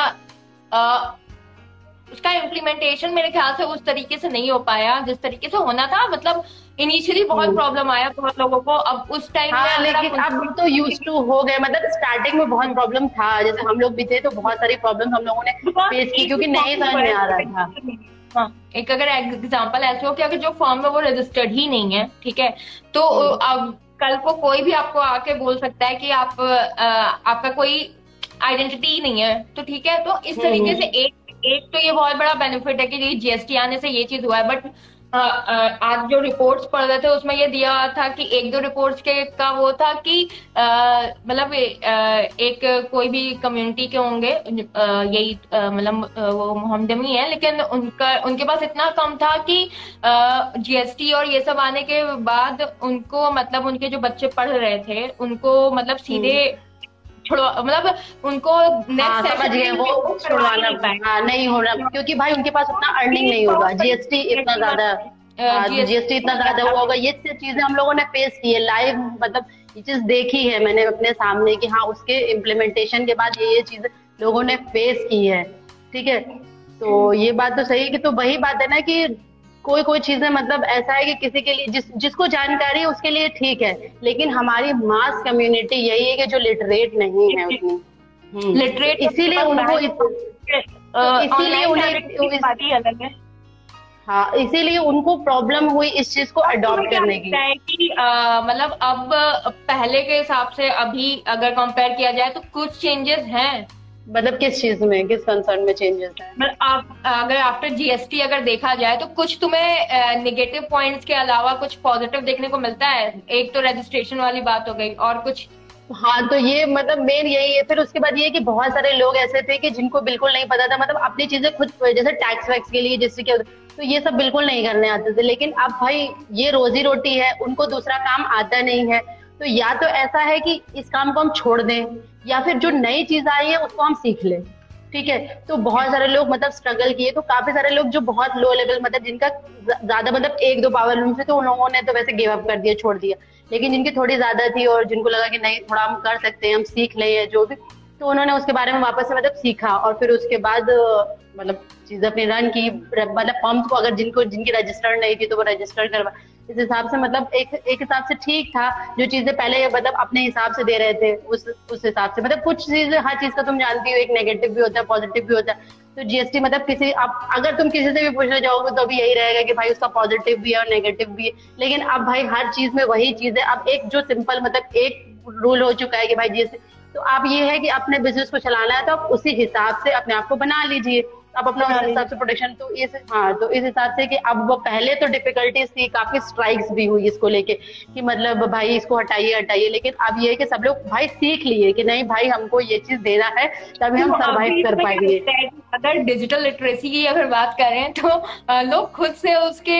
उसका इम्प्लीमेंटेशन मेरे ख्याल से उस तरीके से नहीं हो पाया। जिस तरीके से होना था मतलब इनिशियली बहुत प्रॉब्लम हम्म। आया बहुत लोगों को। अब उस टाइम हाँ, लेकिन अब तो यूज़ टू हो गए। मतलब स्टार्टिंग में बहुत प्रॉब्लम था। जैसे हम लोग भी थे तो बहुत सारी प्रॉब्लम हम लोगों ने फेस की क्योंकि नहीं समझ में आ रहा था। हाँ एक अगर एग्ज़ाम्पल ऐसे हो कि अगर जो फॉर्म है वो रजिस्टर्ड ही नहीं है ठीक है? तो हम्म। अब कल को कोई भी आपको आके बोल सकता है कि आप आ, आपका कोई आइडेंटिटी नहीं है तो ठीक है? तो इस तरीके से एक एक तो ये बहुत बड़ा बेनिफिट है कि जीएसटी आने से ये चीज़ हुआ है बट आज जो रिपोर्ट्स पढ़ रहे थे उसमें ये दिया था कि एक दो रिपोर्ट्स के का वो था कि मतलब एक कोई भी कम्युनिटी के होंगे यही मतलब वो मोहम्मदमी है लेकिन उनका उनके पास इतना कम था कि जीएसटी और ये सब आने के बाद उनको मतलब उनके जो बच्चे पढ़ रहे थे उनको मतलब सीधे हम्म। छुड़वा मतलब उनको नेक्स्ट हाँ, समझ गए वो छुड़वाना हाँ, नहीं होना क्योंकि भाई उनके पास उतना अर्निंग नहीं होगा। जीएसटी इतना ज़्यादा जीएसटी हाँ, इतना ज़्यादा हुआ होगा। ये चीज़ें हम लोगों ने फेस की है। लाइव मतलब ये चीज़ देखी है मैंने अपने सामने कि हाँ उसके इम्प्लीमेंटेशन के बाद ये ये चीज़ लोगों ने फेस की है। ठीक है? तो ये बात तो सही है कि तो वही बात है ना कि कोई कोई चीज़ें मतलब ऐसा है कि किसी के लिए जिस जिसको जानकारी है उसके लिए ठीक है लेकिन हमारी मास कम्युनिटी यही है कि जो लिटरेट नहीं है उतनी। लिटरेट हम्म। इसीलिए उनको इसीलिए उन्हें अलग है। हाँ इसीलिए उनको प्रॉब्लम हुई इस चीज़ को अडॉप्ट करने की। कि मतलब अब पहले के हिसाब से अभी अगर कंपेयर किया जाए तो कुछ चेंजेस हैं? मतलब किस चीज़ में किस कंसर्न में चेंजेस है? मतलब आप अगर आफ्टर जीएसटी अगर देखा जाए तो कुछ तुम्हें नेगेटिव पॉइंट्स के अलावा कुछ पॉजिटिव देखने को मिलता है? एक तो रजिस्ट्रेशन वाली बात हो गई और कुछ? हाँ तो ये मतलब मेन यही है। फिर उसके बाद ये कि बहुत सारे लोग ऐसे थे कि जिनको बिल्कुल नहीं पता था मतलब अपनी चीज़ें खुद जैसे टैक्स वैक्स के लिए जिससे क्या तो ये सब बिल्कुल नहीं करने आते थे। लेकिन अब भाई ये रोजी रोटी है उनको दूसरा काम आता नहीं है। तो या तो ऐसा है कि इस काम को हम छोड़ दें, या फिर जो नई चीज़ आई है उसको हम सीख लें। ठीक है? तो बहुत सारे लोग मतलब स्ट्रगल किए तो काफ़ी सारे लोग जो बहुत लो लेवल मतलब जिनका ज़्यादा मतलब एक दो पावर रूम से तो उन लोगों ने तो वैसे गिव अप कर दिया, छोड़ दिया। लेकिन जिनकी थोड़ी ज़्यादा थी और जिनको लगा कि नहीं, थोड़ा हम कर सकते हैं, हम सीख लें या जो भी तो उन्होंने उसके बारे में वापस से मतलब सीखा और फिर उसके बाद मतलब चीज़ अपनी रन की मतलब पंप को अगर जिनको, जिनकी रजिस्टर्ड नहीं थी तो वो रजिस्टर करवा इस हिसाब से मतलब एक एक हिसाब से ठीक था, जो चीज़ें पहले मतलब अपने हिसाब से दे रहे थे, उस उस हिसाब से। मतलब कुछ चीज़, हर चीज़ का तुम जानती हो, एक नेगेटिव भी होता है पॉजिटिव भी होता है। तो जीएसटी मतलब किसी आप अगर तुम किसी से भी पूछने जाओगे तो भी यही रहेगा कि भाई उसका पॉजिटिव भी है और नेगेटिव भी है। लेकिन अब भाई हर चीज़ में वही चीज़ है। अब एक जो सिंपल मतलब एक रूल हो चुका है कि भाई जीएसटी तो आप ये है कि अपने बिज़नेस को चलाना है तो आप उसी हिसाब से अपने आप को बना लीजिए। अब अपना उस हिसाब से प्रोटेक्शन तो इस हाँ तो इस हिसाब से कि अब वो पहले तो डिफिकल्टीज थी काफ़ी स्ट्राइक्स भी हुई इसको लेके कि मतलब भाई इसको हटाइए हटाइए लेकिन अब ये है कि सब लोग भाई सीख लिए कि नहीं भाई हमको ये चीज़ देना है तभी हम सरवाइव तो कर पाएँगे। अगर डिजिटल लिटरेसी की अगर बात करें तो लोग खुद से उसके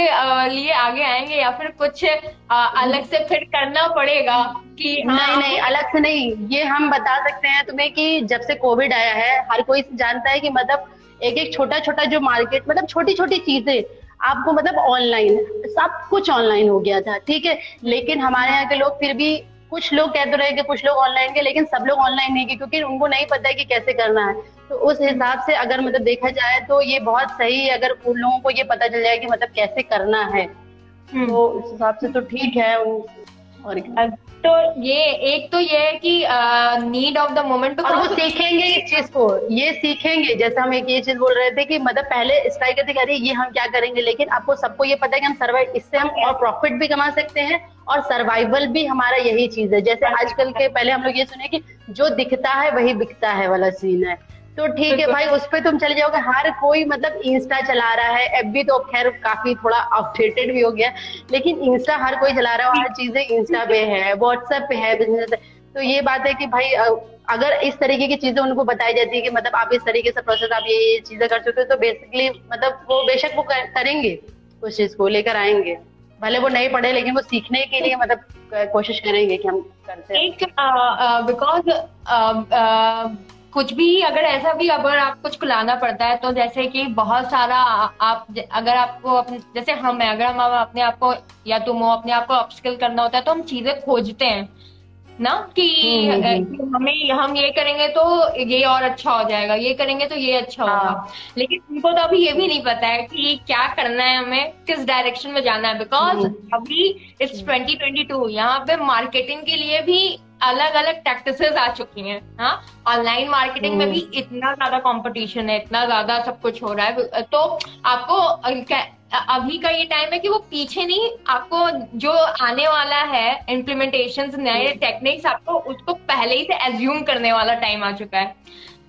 लिए आगे आएँगे या फिर कुछ अलग से फिर करना पड़ेगा कि नहीं हाँ, नहीं अलग से नहीं। ये हम बता सकते हैं तुम्हें कि जब से कोविड आया है हर कोई जानता है कि मतलब एक एक छोटा छोटा जो मार्केट मतलब छोटी छोटी चीज़ें आपको मतलब ऑनलाइन सब कुछ ऑनलाइन हो गया था ठीक है? लेकिन हमारे यहाँ के लोग फिर भी कुछ लोग कहते रहे कि कुछ लोग ऑनलाइन के लेकिन सब लोग ऑनलाइन नहीं के क्योंकि उनको नहीं पता है कि कैसे करना है। तो उस हिसाब से अगर मतलब देखा जाए तो ये बहुत सही है अगर उन लोगों को ये पता चल जाए कि मतलब कैसे करना है। हम्म। तो उस हिसाब से तो ठीक है और तो ये एक तो ये है कि नीड ऑफ़ द मोमेंट और वो सीखेंगे इस चीज़ को ये सीखेंगे जैसे हम एक ये चीज़ बोल रहे थे कि मतलब पहले स्ट्राइक करते कह रहे ये हम क्या करेंगे लेकिन आपको सबको ये पता है कि हम सर्वाइव इससे हम और प्रॉफिट भी कमा सकते हैं और सर्वाइवल भी हमारा यही चीज़ है। जैसे आजकल के पहले हम लोग ये सुने कि जो दिखता है वही बिकता है वाला सीन है। तो ठीक है भाई, उस पर तुम चले जाओगे। हर कोई मतलब इंस्टा चला रहा है। एफ़ भी तो खैर काफ़ी थोड़ा अपडेटेड भी हो गया। लेकिन इंस्टा हर कोई चला रहा है हर चीज़ें इंस्टा पे है व्हाट्सएप पे है बिज़नेस तो ये बात है कि भाई अगर इस तरीके की चीज़ें उनको बताई जाती है कि मतलब आप इस तरीके से प्रोसेस आप ये ये चीज़ें कर चुके हो तो बेसिकली मतलब वो बेशक वो करेंगे। उस चीज़ को लेकर आएँगे। भले वो नहीं पढ़े, लेकिन वो सीखने के लिए मतलब कोशिश करेंगे कि हम करते हैं। बिकॉज़ कुछ भी, अगर ऐसा भी अगर आप कुछ खुलाना पड़ता है तो जैसे कि बहुत सारा आप, अगर आपको अपने, जैसे हम है, अगर हम अपने आप को, या तुम हो, अपने आप को अपस्किल करना होता है तो हम चीज़ें खोजते हैं। ना कि हम्म, हम्म, हम्म। हमें हम ये करेंगे तो ये और अच्छा हो जाएगा ये करेंगे तो ये अच्छा होगा। हाँ। लेकिन उनको तो अभी ये भी नहीं पता है कि क्या करना है हमें किस डायरेक्शन में जाना है। बिकॉज़ अभी इट्स ट्वेंटी ट्वेंटी टू यहाँ पे मार्केटिंग के लिए भी अलग अलग टैक्टिसेस आ चुकी हैं हाँ। ऑनलाइन मार्केटिंग में भी इतना ज़्यादा कंपटीशन है इतना ज़्यादा सब कुछ हो रहा है। तो आपको अभी का ये टाइम है कि वो पीछे नहीं आपको जो आने वाला है इम्प्लीमेंटेशन नए टेक्निक्स आपको उसको पहले ही से एज्यूम करने वाला टाइम आ चुका है।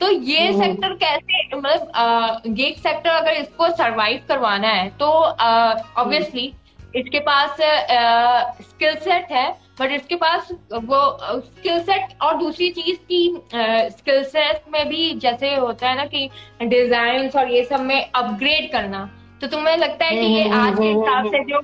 तो ये सेक्टर हम्म। कैसे मतलब गेट सेक्टर अगर इसको सरवाइव करवाना है तो ऑब्वियसली इसके पास स्किल सेट है बट इसके पास वो स्किल सेट और दूसरी चीज़ की स्किल सेट में भी जैसे होता है ना कि डिज़ाइन और ये सब में अपग्रेड करना। तो तुम्हें लगता है कि ये हम्म, आज के हिसाब से जो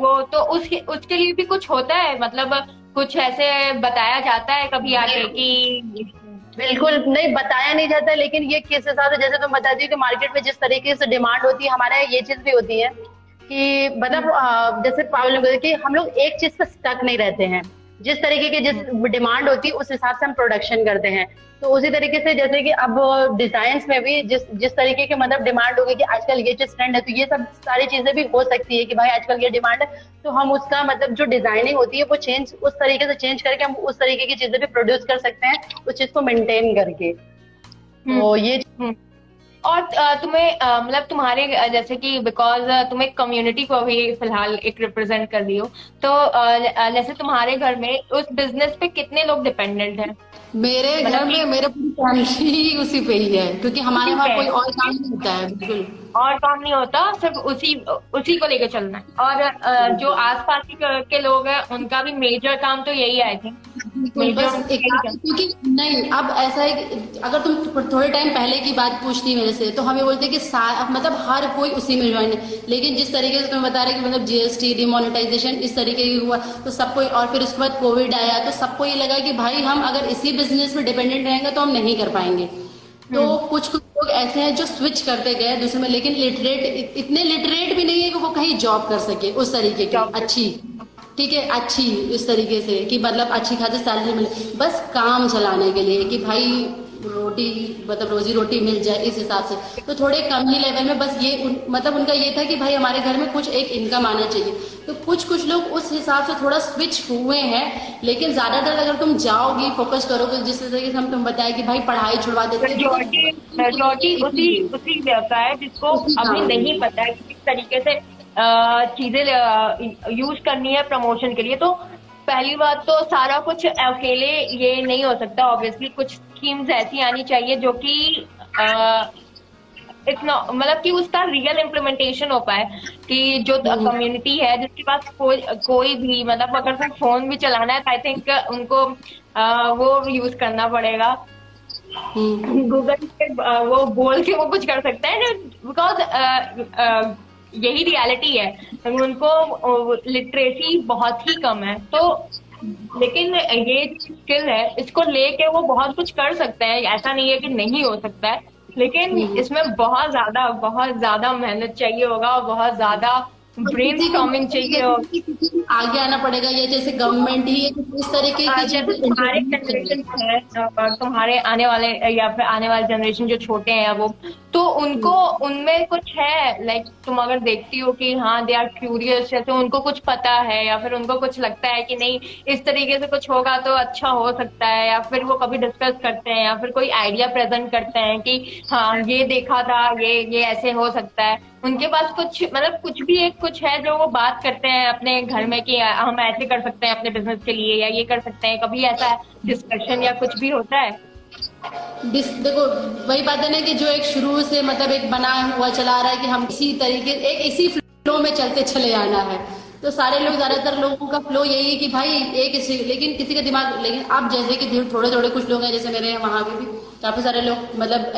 वो तो उस उसके लिए भी कुछ होता है? मतलब कुछ ऐसे बताया जाता है कभी आगे कि बिल्कुल नहीं बताया नहीं जाता लेकिन ये किस हिसाब से जैसे तुम बताती हो कि मार्केट में जिस तरीके से डिमांड होती है हमारे यहाँ ये चीज़ भी होती है कि मतलब जैसे पावल ने कि हम लोग एक चीज़ पे स्टक नहीं रहते हैं। जिस तरीके की जिस डिमांड होती है उस हिसाब से हम प्रोडक्शन करते हैं तो उसी तरीके से जैसे कि अब डिज़ाइन में भी जिस जिस तरीके की मतलब डिमांड होगी कि आजकल ये चीज़ ट्रेंड है तो ये सब सारी चीज़ें भी हो सकती है कि भाई आजकल ये डिमांड है तो हम उसका मतलब जो डिज़ाइनिंग होती है वो चेंज उस तरीके से चेंज करके हम उस तरीके की चीज़ें भी प्रोड्यूस कर सकते हैं उस चीज़ को मेंटेन करके तो हम्म। ये हम्म। और तुम्हें मतलब तुम्हारे जैसे कि बिकॉज़ तुम एक कम्युनिटी को भी फ़िलहाल एक रिप्रेजेंट कर रही हो तो जैसे तुम्हारे घर में उस बिज़नेस पे कितने लोग डिपेंडेंट हैं? मेरे घर मतलब में मेरे पूरी फैमिली ही उसी पे ही है क्योंकि हमारे वहाँ कोई और काम नहीं होता है बिल्कुल। और काम नहीं होता सिर्फ़ उसी उसी को लेकर चलना है। और जो आसपास के लोग हैं उनका भी मेजर काम तो यही आई थिंक क्योंकि नहीं अब ऐसा है कि अगर तुम थोड़े टाइम पहले की बात पूछती मेरे से तो हमें बोलते कि मतलब हर कोई उसी में ज्वाइन है। लेकिन जिस तरीके से तुम्हें बता रहे कि मतलब जीएसटी डिमोनेटाइजेशन इस तरीके की हुआ तो सबको और फिर उसके बाद कोविड आया तो सबको ये लगा कि भाई हम अगर इसी बिज़नेस में डिपेंडेंट रहेंगे तो हम नहीं कर पाएँगे। तो। कुछ कुछ लोग ऐसे हैं जो स्विच करते गए दूसरे में लेकिन लिटरेट इतने लिटरेट भी नहीं है कि वो कहीं जॉब कर सके उस तरीके की अच्छी ठीक है अच्छी इस तरीके से कि मतलब अच्छी खासी सैलरी मिले बस काम चलाने के लिए कि भाई रोटी मतलब रोजी रोटी मिल जाए इस हिसाब से। तो थोड़े कम ही लेवल में बस ये उन, मतलब उनका ये था कि भाई हमारे घर में कुछ एक इनकम आना चाहिए। तो कुछ कुछ लोग उस हिसाब से थोड़ा स्विच हुए हैं लेकिन ज़्यादातर अगर तुम जाओगी फोकस करोगे जिस तरीके से हम तुम बताए कि भाई पढ़ाई छुड़वा देते हैं उसी उसी व्यवसाय जिसको अभी नहीं पता है किस तरीके से चीज़ें यूज़ करनी है प्रमोशन के लिए। तो पहली बात तो सारा कुछ अकेले ये नहीं हो सकता ऑब्वियसली कुछ स्कीम्स ऐसी आनी चाहिए जो कि इतना मतलब कि उसका रियल इम्प्लीमेंटेशन हो पाए कि जो कम्युनिटी है जिसके पास कोई कोई भी मतलब अगर फ़ोन भी चलाना है तो आई थिंक उनको आ, वो यूज़ करना पड़ेगा गूगल हम्म। पे वो बोल के वो कुछ कर सकते हैं बिकॉज़ यही रियलिटी है। उनको लिटरेसी बहुत ही कम है। तो लेकिन ये स्किल है इसको लेके वो बहुत कुछ कर सकते हैं। ऐसा नहीं है कि नहीं हो सकता है। लेकिन इसमें बहुत ज़्यादा बहुत ज़्यादा मेहनत चाहिए होगा और बहुत ज़्यादा ब्रेन स्टॉमिंग चाहिए आगे आना पड़ेगा ये जैसे गवर्नमेंट ही इस तरीके की जैसे तुम्हारे जनरेशन है तुम्हारे आने वाले या फिर आने वाले जनरेशन जो छोटे हैं वो तो उनको उनमें कुछ है लाइक तुम अगर देखती हो कि हाँ दे आर क्यूरियस जैसे उनको कुछ पता है या फिर उनको कुछ लगता है कि नहीं इस तरीके से कुछ होगा तो अच्छा हो सकता है या फिर वो कभी डिस्कस करते हैं या फिर कोई आइडिया प्रेजेंट करते हैं कि हाँ ये देखा था ये ये ऐसे हो सकता है उनके पास कुछ मतलब कुछ भी एक कुछ है जो वो बात करते हैं अपने घर में कि हम ऐसे कर सकते हैं अपने बिज़नेस के लिए या ये कर सकते हैं, कभी ऐसा डिस्कशन या कुछ भी होता है? देखो, वही बात है ना कि जो एक शुरू से मतलब एक बना हुआ चला रहा है कि हम इसी तरीके, एक इसी फ्लो में चलते चले आना है। तो सारे लोग, ज़्यादातर लोगों का फ्लो यही है कि भाई, एक इसी, लेकिन किसी का दिमाग, लेकिन अब जैसे कि थोड़े थोड़े कुछ लोग हैं, जैसे मेरे वहाँ पे भी काफ़ी सारे लोग मतलब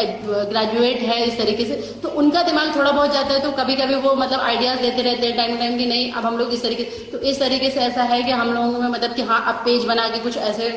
ग्रेजुएट है इस तरीके से। तो उनका दिमाग थोड़ा बहुत जाता है तो कभी कभी वो मतलब आइडियाज़ देते रहते हैं टाइम टाइम की, नहीं, अब हम लोग इस तरीके तो इस तरीके से ऐसा है कि हम लोगों में मतलब कि हाँ अब पेज बना के कुछ ऐसे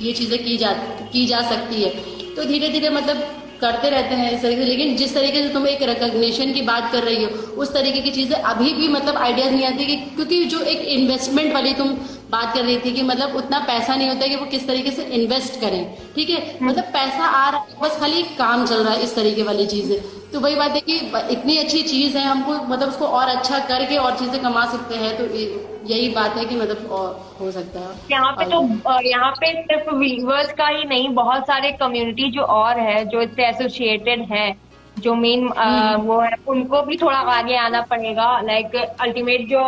ये चीज़ें की जा की जा सकती है। तो धीरे धीरे मतलब करते रहते हैं इस तरीके से। लेकिन जिस तरीके से तुम एक रिकग्निशन की बात कर रही हो, उस तरीके की चीज़ें अभी भी मतलब आइडियाज़ नहीं आती कि, क्योंकि जो एक इन्वेस्टमेंट वाली तुम बात कर रही थी कि मतलब उतना पैसा नहीं होता कि वो किस तरीके से इन्वेस्ट करें। ठीक है? मतलब पैसा आ रहा है बस खाली काम चल रहा है इस तरीके वाली चीज़ें। तो वही बात है कि इतनी अच्छी चीज़ है हमको मतलब उसको और अच्छा करके और चीज़ें कमा सकते हैं तो यही बात है कि मतलब और हो सकता है। यहाँ पे तो यहाँ पे सिर्फ़ वीवर्स का ही नहीं बहुत सारे कम्युनिटी जो और है जो इससे एसोसिएटेड है जो मेन हम्म। वो है उनको भी थोड़ा आगे आना पड़ेगा। लाइक अल्टीमेट जो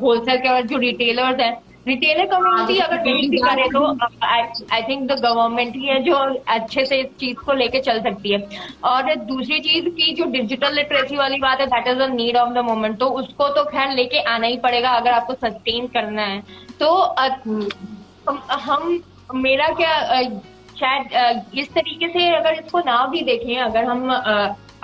होलसेल के और जो रिटेलर्स हैं रिटेलर कम्युनिटी अगर नहीं करे तो आई थिंक द गवर्नमेंट ही है जो अच्छे से इस चीज़ को लेके चल सकती है। और दूसरी चीज़ की जो डिजिटल लिटरेसी वाली बात है that is a need of the moment तो उसको तो खैर लेके आना ही पड़ेगा अगर आपको सस्टेन करना है। तो हम मेरा क्या शायद इस तरीके से अगर इसको ना भी देखें अगर हम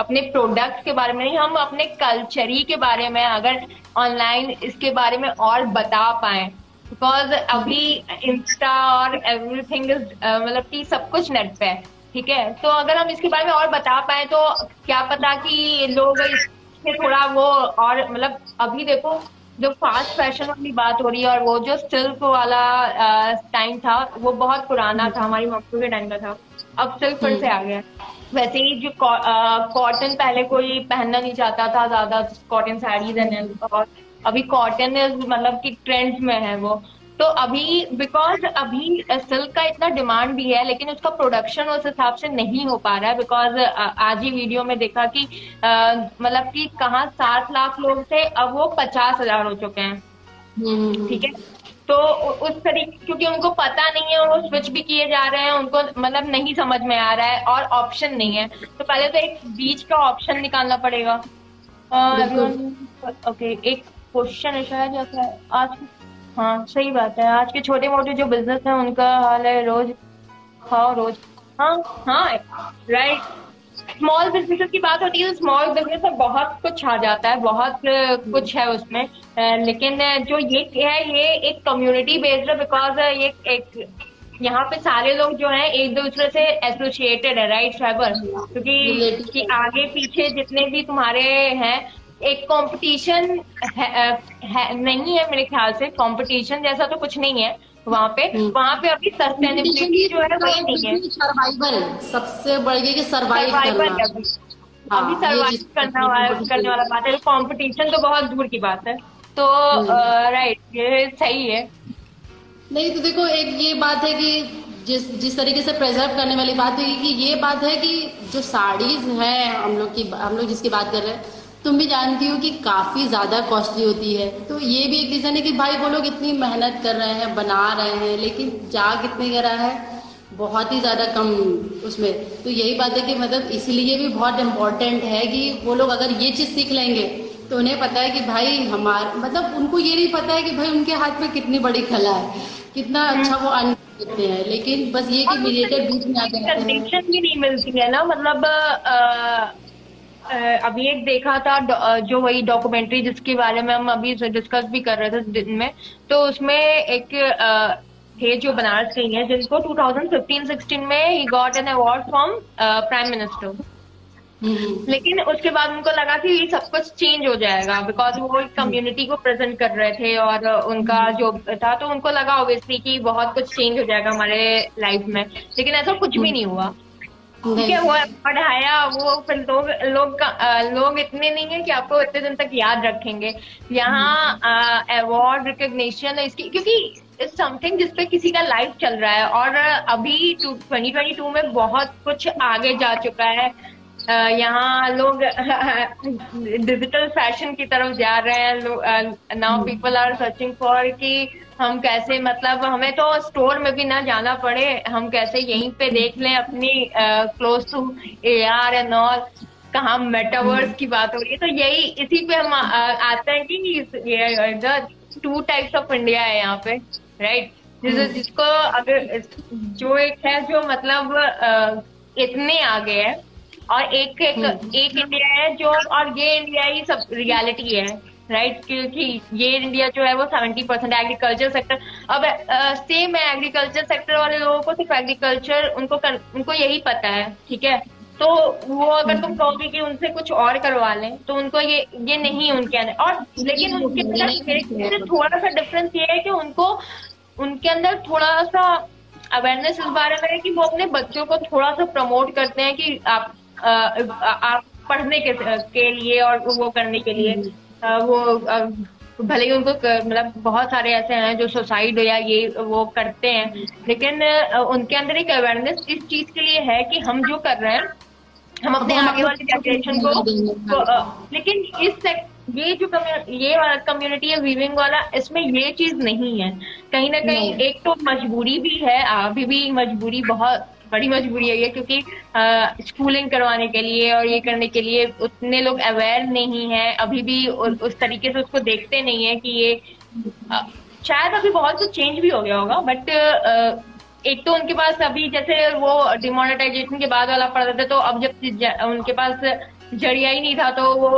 अपने प्रोडक्ट्स के बारे में नहीं हम अपने कल्चरी के बारे में अगर ऑनलाइन इसके बारे में और बता पाए। बिकॉज़ अभी इंस्टा और एवरीथिंग इज़ मतलब कि सब कुछ नेट पे है, ठीक है? तो अगर हम इसके बारे में और बता पाए तो क्या पता कि लोग इससे थोड़ा वो और मतलब अभी देखो, जो फास्ट फ़ैशन वाली बात हो रही है और वो जो सिल्क वाला टाइम था, वो बहुत पुराना था, हमारी मम्मी के टाइम का था। अब सिल्क फिर से आ गया। वैसे ही जो कॉटन पहले कोई पहनना नहीं चाहता था, ज़्यादा कॉटन साड़ीज और अभी कॉटन मतलब कि ट्रेंड में है वो। तो अभी बिकॉज़ अभी सिल्क का इतना डिमांड भी है लेकिन उसका प्रोडक्शन उस हिसाब से नहीं हो पा रहा है बिकॉज़ आज ही वीडियो में देखा कि मतलब कि कहा सात लाख लोग थे अब वो पचास हज़ार हो चुके हैं। हम्म। ठीक है? तो उस तरीके क्योंकि उनको पता नहीं है और वो स्विच भी किए जा रहे हैं उनको मतलब नहीं समझ में आ रहा है और ऑप्शन नहीं है। तो पहले तो एक बीच का ऑप्शन निकालना पड़ेगा। ओके एक क्वेश्चन है शायद जैसा आज हाँ सही बात है। आज के छोटे मोटे जो बिज़नेस है उनका हाल है रोज। खाओ रोज। हाँ हाँ राइट स्मॉल बिज़नेस की बात होती है तो स्मॉल बिज़नेस में बहुत कुछ आ जाता है बहुत कुछ है उसमें। लेकिन जो ये है ये एक कम्युनिटी बेस्ड है बिकॉज़ ये एक यहाँ पे सारे लोग जो है एक दूसरे से एसोसिएटेड है राइट फाइबर क्योंकि आगे पीछे जितने भी तुम्हारे हैं एक कंपटीशन नहीं है मेरे ख्याल से। कंपटीशन जैसा तो कुछ नहीं है वहाँ पे। हम्म। वहाँ पे अभी सस्टेनेबिलिटी जो है वही नहीं है। सर्वाइवल सबसे बड़ी की सर्वाइव अभी। सर्वाइव हाँ, करना वाला करने वाला बात है। कंपटीशन तो बहुत दूर की बात है। तो राइट हम्म। ये सही है। नहीं तो देखो एक ये बात है कि जिस जिस तरीके से प्रेजर्व करने वाली बात है कि ये बात है कि जो साड़ीज है हम लोग की हम लोग जिसकी बात कर रहे हैं तुम भी जानती हो कि काफ़ी ज़्यादा कॉस्टली होती है। तो ये भी एक रीजन है कि भाई वो लोग इतनी मेहनत कर रहे हैं बना रहे हैं लेकिन जा कितने करा है बहुत ही ज़्यादा कम उसमें। तो यही बात है कि मतलब इसलिए भी बहुत इम्पोर्टेंट है कि वो लोग अगर ये चीज़ सीख लेंगे तो उन्हें पता है कि भाई हमार मतलब उनको ये नहीं पता है कि भाई उनके हाथ में कितनी बड़ी कला है कितना अच्छा वो अन करते हैं। लेकिन बस ये कि मीडिएटर बीच में आ जाते हैं। भी नहीं मिलती है ना मतलब आ, अभी एक देखा था जो वही डॉक्यूमेंट्री जिसके बारे में हम अभी डिस्कस भी कर रहे थे दिन में तो उसमें एक थे जो बनारस के हैं जिनको 2015-16 में ही got an award from prime minister लेकिन उसके बाद उनको लगा कि ये सब कुछ चेंज हो जाएगा बिकॉज़ वो एक कम्युनिटी को प्रेजेंट कर रहे थे और उनका। जो था तो उनको लगा ऑब्वियसली कि बहुत कुछ चेंज हो जाएगा हमारे लाइफ में लेकिन ऐसा कुछ भी नहीं हुआ ठीक है वो पढ़ाया वो फिर लोग लोग लोग इतने नहीं है कि आपको इतने दिन तक याद रखेंगे। यहाँ अवार्ड रिकग्निशन इसकी क्योंकि समथिंग जिसपे किसी का लाइफ चल रहा है और अभी ट्वेंटी ट्वेंटी टू में बहुत कुछ आगे जा चुका है। यहाँ लोग डिजिटल फ़ैशन की तरफ़ जा रहे हैं now people are searching for कि हम कैसे मतलब हमें तो स्टोर में भी ना जाना पड़े हम कैसे यहीं पे देख लें अपनी close to A R and all कहा मेटावर्स की बात हो रही है। तो यही इसी पे हम आते हैं कि टू टाइप्स ऑफ़ इंडिया है यहाँ पे राइट जिस जिसको अगर जो एक है जो मतलब इतने आगे है और एक एक हम्म। एक इंडिया है जो और ये इंडिया ही सब रियलिटी है राइट क्योंकि ये इंडिया जो है वो सेवेंटी परसेंट एग्रीकल्चर सेक्टर अब सेम है एग्रीकल्चर सेक्टर वाले लोगों को सिर्फ़ एग्रीकल्चर उनको कर, उनको यही पता है ठीक है? तो वो अगर तुम कहोगे कि उनसे कुछ और करवा लें तो उनको ये ये नहीं उनके अंदर। और लेकिन उनके अंदर थोड़ा सा डिफरेंस ये है कि उनको उनके अंदर थोड़ा सा अवेयरनेस इस बारे में है कि वो अपने बच्चों को थोड़ा सा प्रमोट करते हैं कि आप आप पढ़ने के, के लिए और वो करने के लिए वो भले ही उनको मतलब बहुत सारे ऐसे हैं जो सुसाइड या ये वो करते हैं लेकिन उनके अंदर एक अवेयरनेस इस चीज़ के लिए है कि हम जो कर रहे हैं हम अपने आगे वाले जनरेशन को तो, लेकिन इस ये जो ये वाला कम्युनिटी है वीविंग वाला इसमें ये चीज़ नहीं है। कहीं ना कहीं एक तो मजबूरी भी है अभी भी मजबूरी बहुत बड़ी मजबूरी है क्योंकि स्कूलिंग करवाने के लिए और ये करने के लिए उतने लोग अवेयर नहीं है, अभी भी उस तरीके से उसको देखते नहीं है कि ये शायद अभी बहुत कुछ चेंज भी हो गया होगा बट एक तो उनके पास अभी जैसे वो डिमोनेटाइजेशन के बाद वाला पढ़ा था तो अब जब उनके पास ज़रिया ही नहीं था तो वो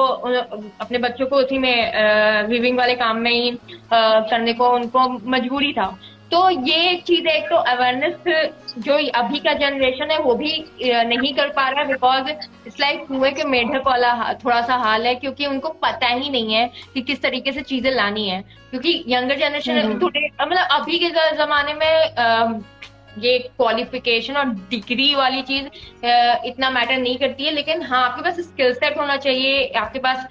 अपने बच्चों को उसी में विविंग वाले काम में ही करने को उनको मजबूरी था। तो ये चीज़ है एक तो अवेयरनेस जो अभी का जनरेशन है वो भी नहीं कर पा रहा है बिकॉज़ इट्स लाइक कुएँ के मेढक वाला थोड़ा सा हाल है क्योंकि उनको पता ही नहीं है कि किस तरीके से चीज़ें लानी है। क्योंकि यंगर जनरेशन थोड़े मतलब अभी के जमाने में ये क्वालिफिकेशन और डिग्री वाली चीज़ इतना मैटर नहीं करती है लेकिन हाँ आपके पास स्किल सेट होना चाहिए आपके पास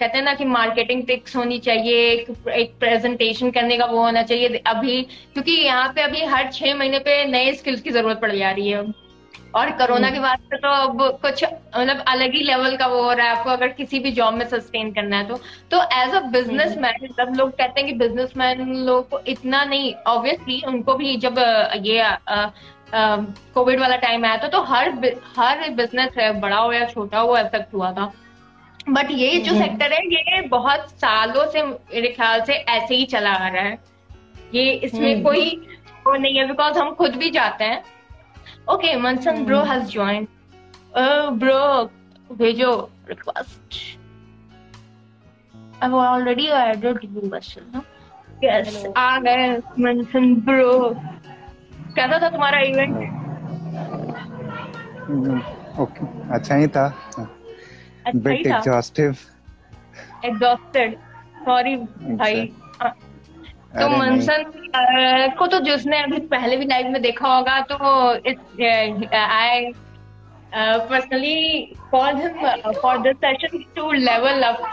कहते हैं ना कि मार्केटिंग टिक्स होनी चाहिए एक, एक प्रेजेंटेशन करने का वो होना चाहिए अभी क्योंकि यहाँ पे अभी हर छह महीने पे नए स्किल्स की ज़रूरत पड़ जा रही है। और कोरोना के बाद से तो अब कुछ मतलब अलग ही लेवल का वो हो रहा है आपको अगर किसी भी जॉब में सस्टेन करना है तो। तो एज अ बिज़नेस मैन सब लोग कहते हैं कि बिज़नेस मैन लोग को इतना नहीं ऑब्वियसली उनको भी जब ये कोविड वाला टाइम आया था तो हर हर बिज़नेस है बड़ा हो या छोटा हो इफ़ेक्ट हुआ था। बट ये जो सेक्टर हम्म। है ये बहुत सालों से मेरे ख्याल से ऐसे ही चला आ रहा है। ये इसमें हम्म। कोई वो नहीं है बिकॉज़ हम खुद भी जाते हैं। Okay Manson bro has join bro भेजो request I've already added you, Marcel. Yes, आ गए मनसन ब्रो कैसा था तुम्हारा इवेंट ओके अच्छा ही था। बिट एग्जॉस्टिव एग्जॉस्टेड सॉरी भाई। तो मंसन को तो जिसने अभी पहले भी लाइव में देखा होगा तो I personally call him for this session to level up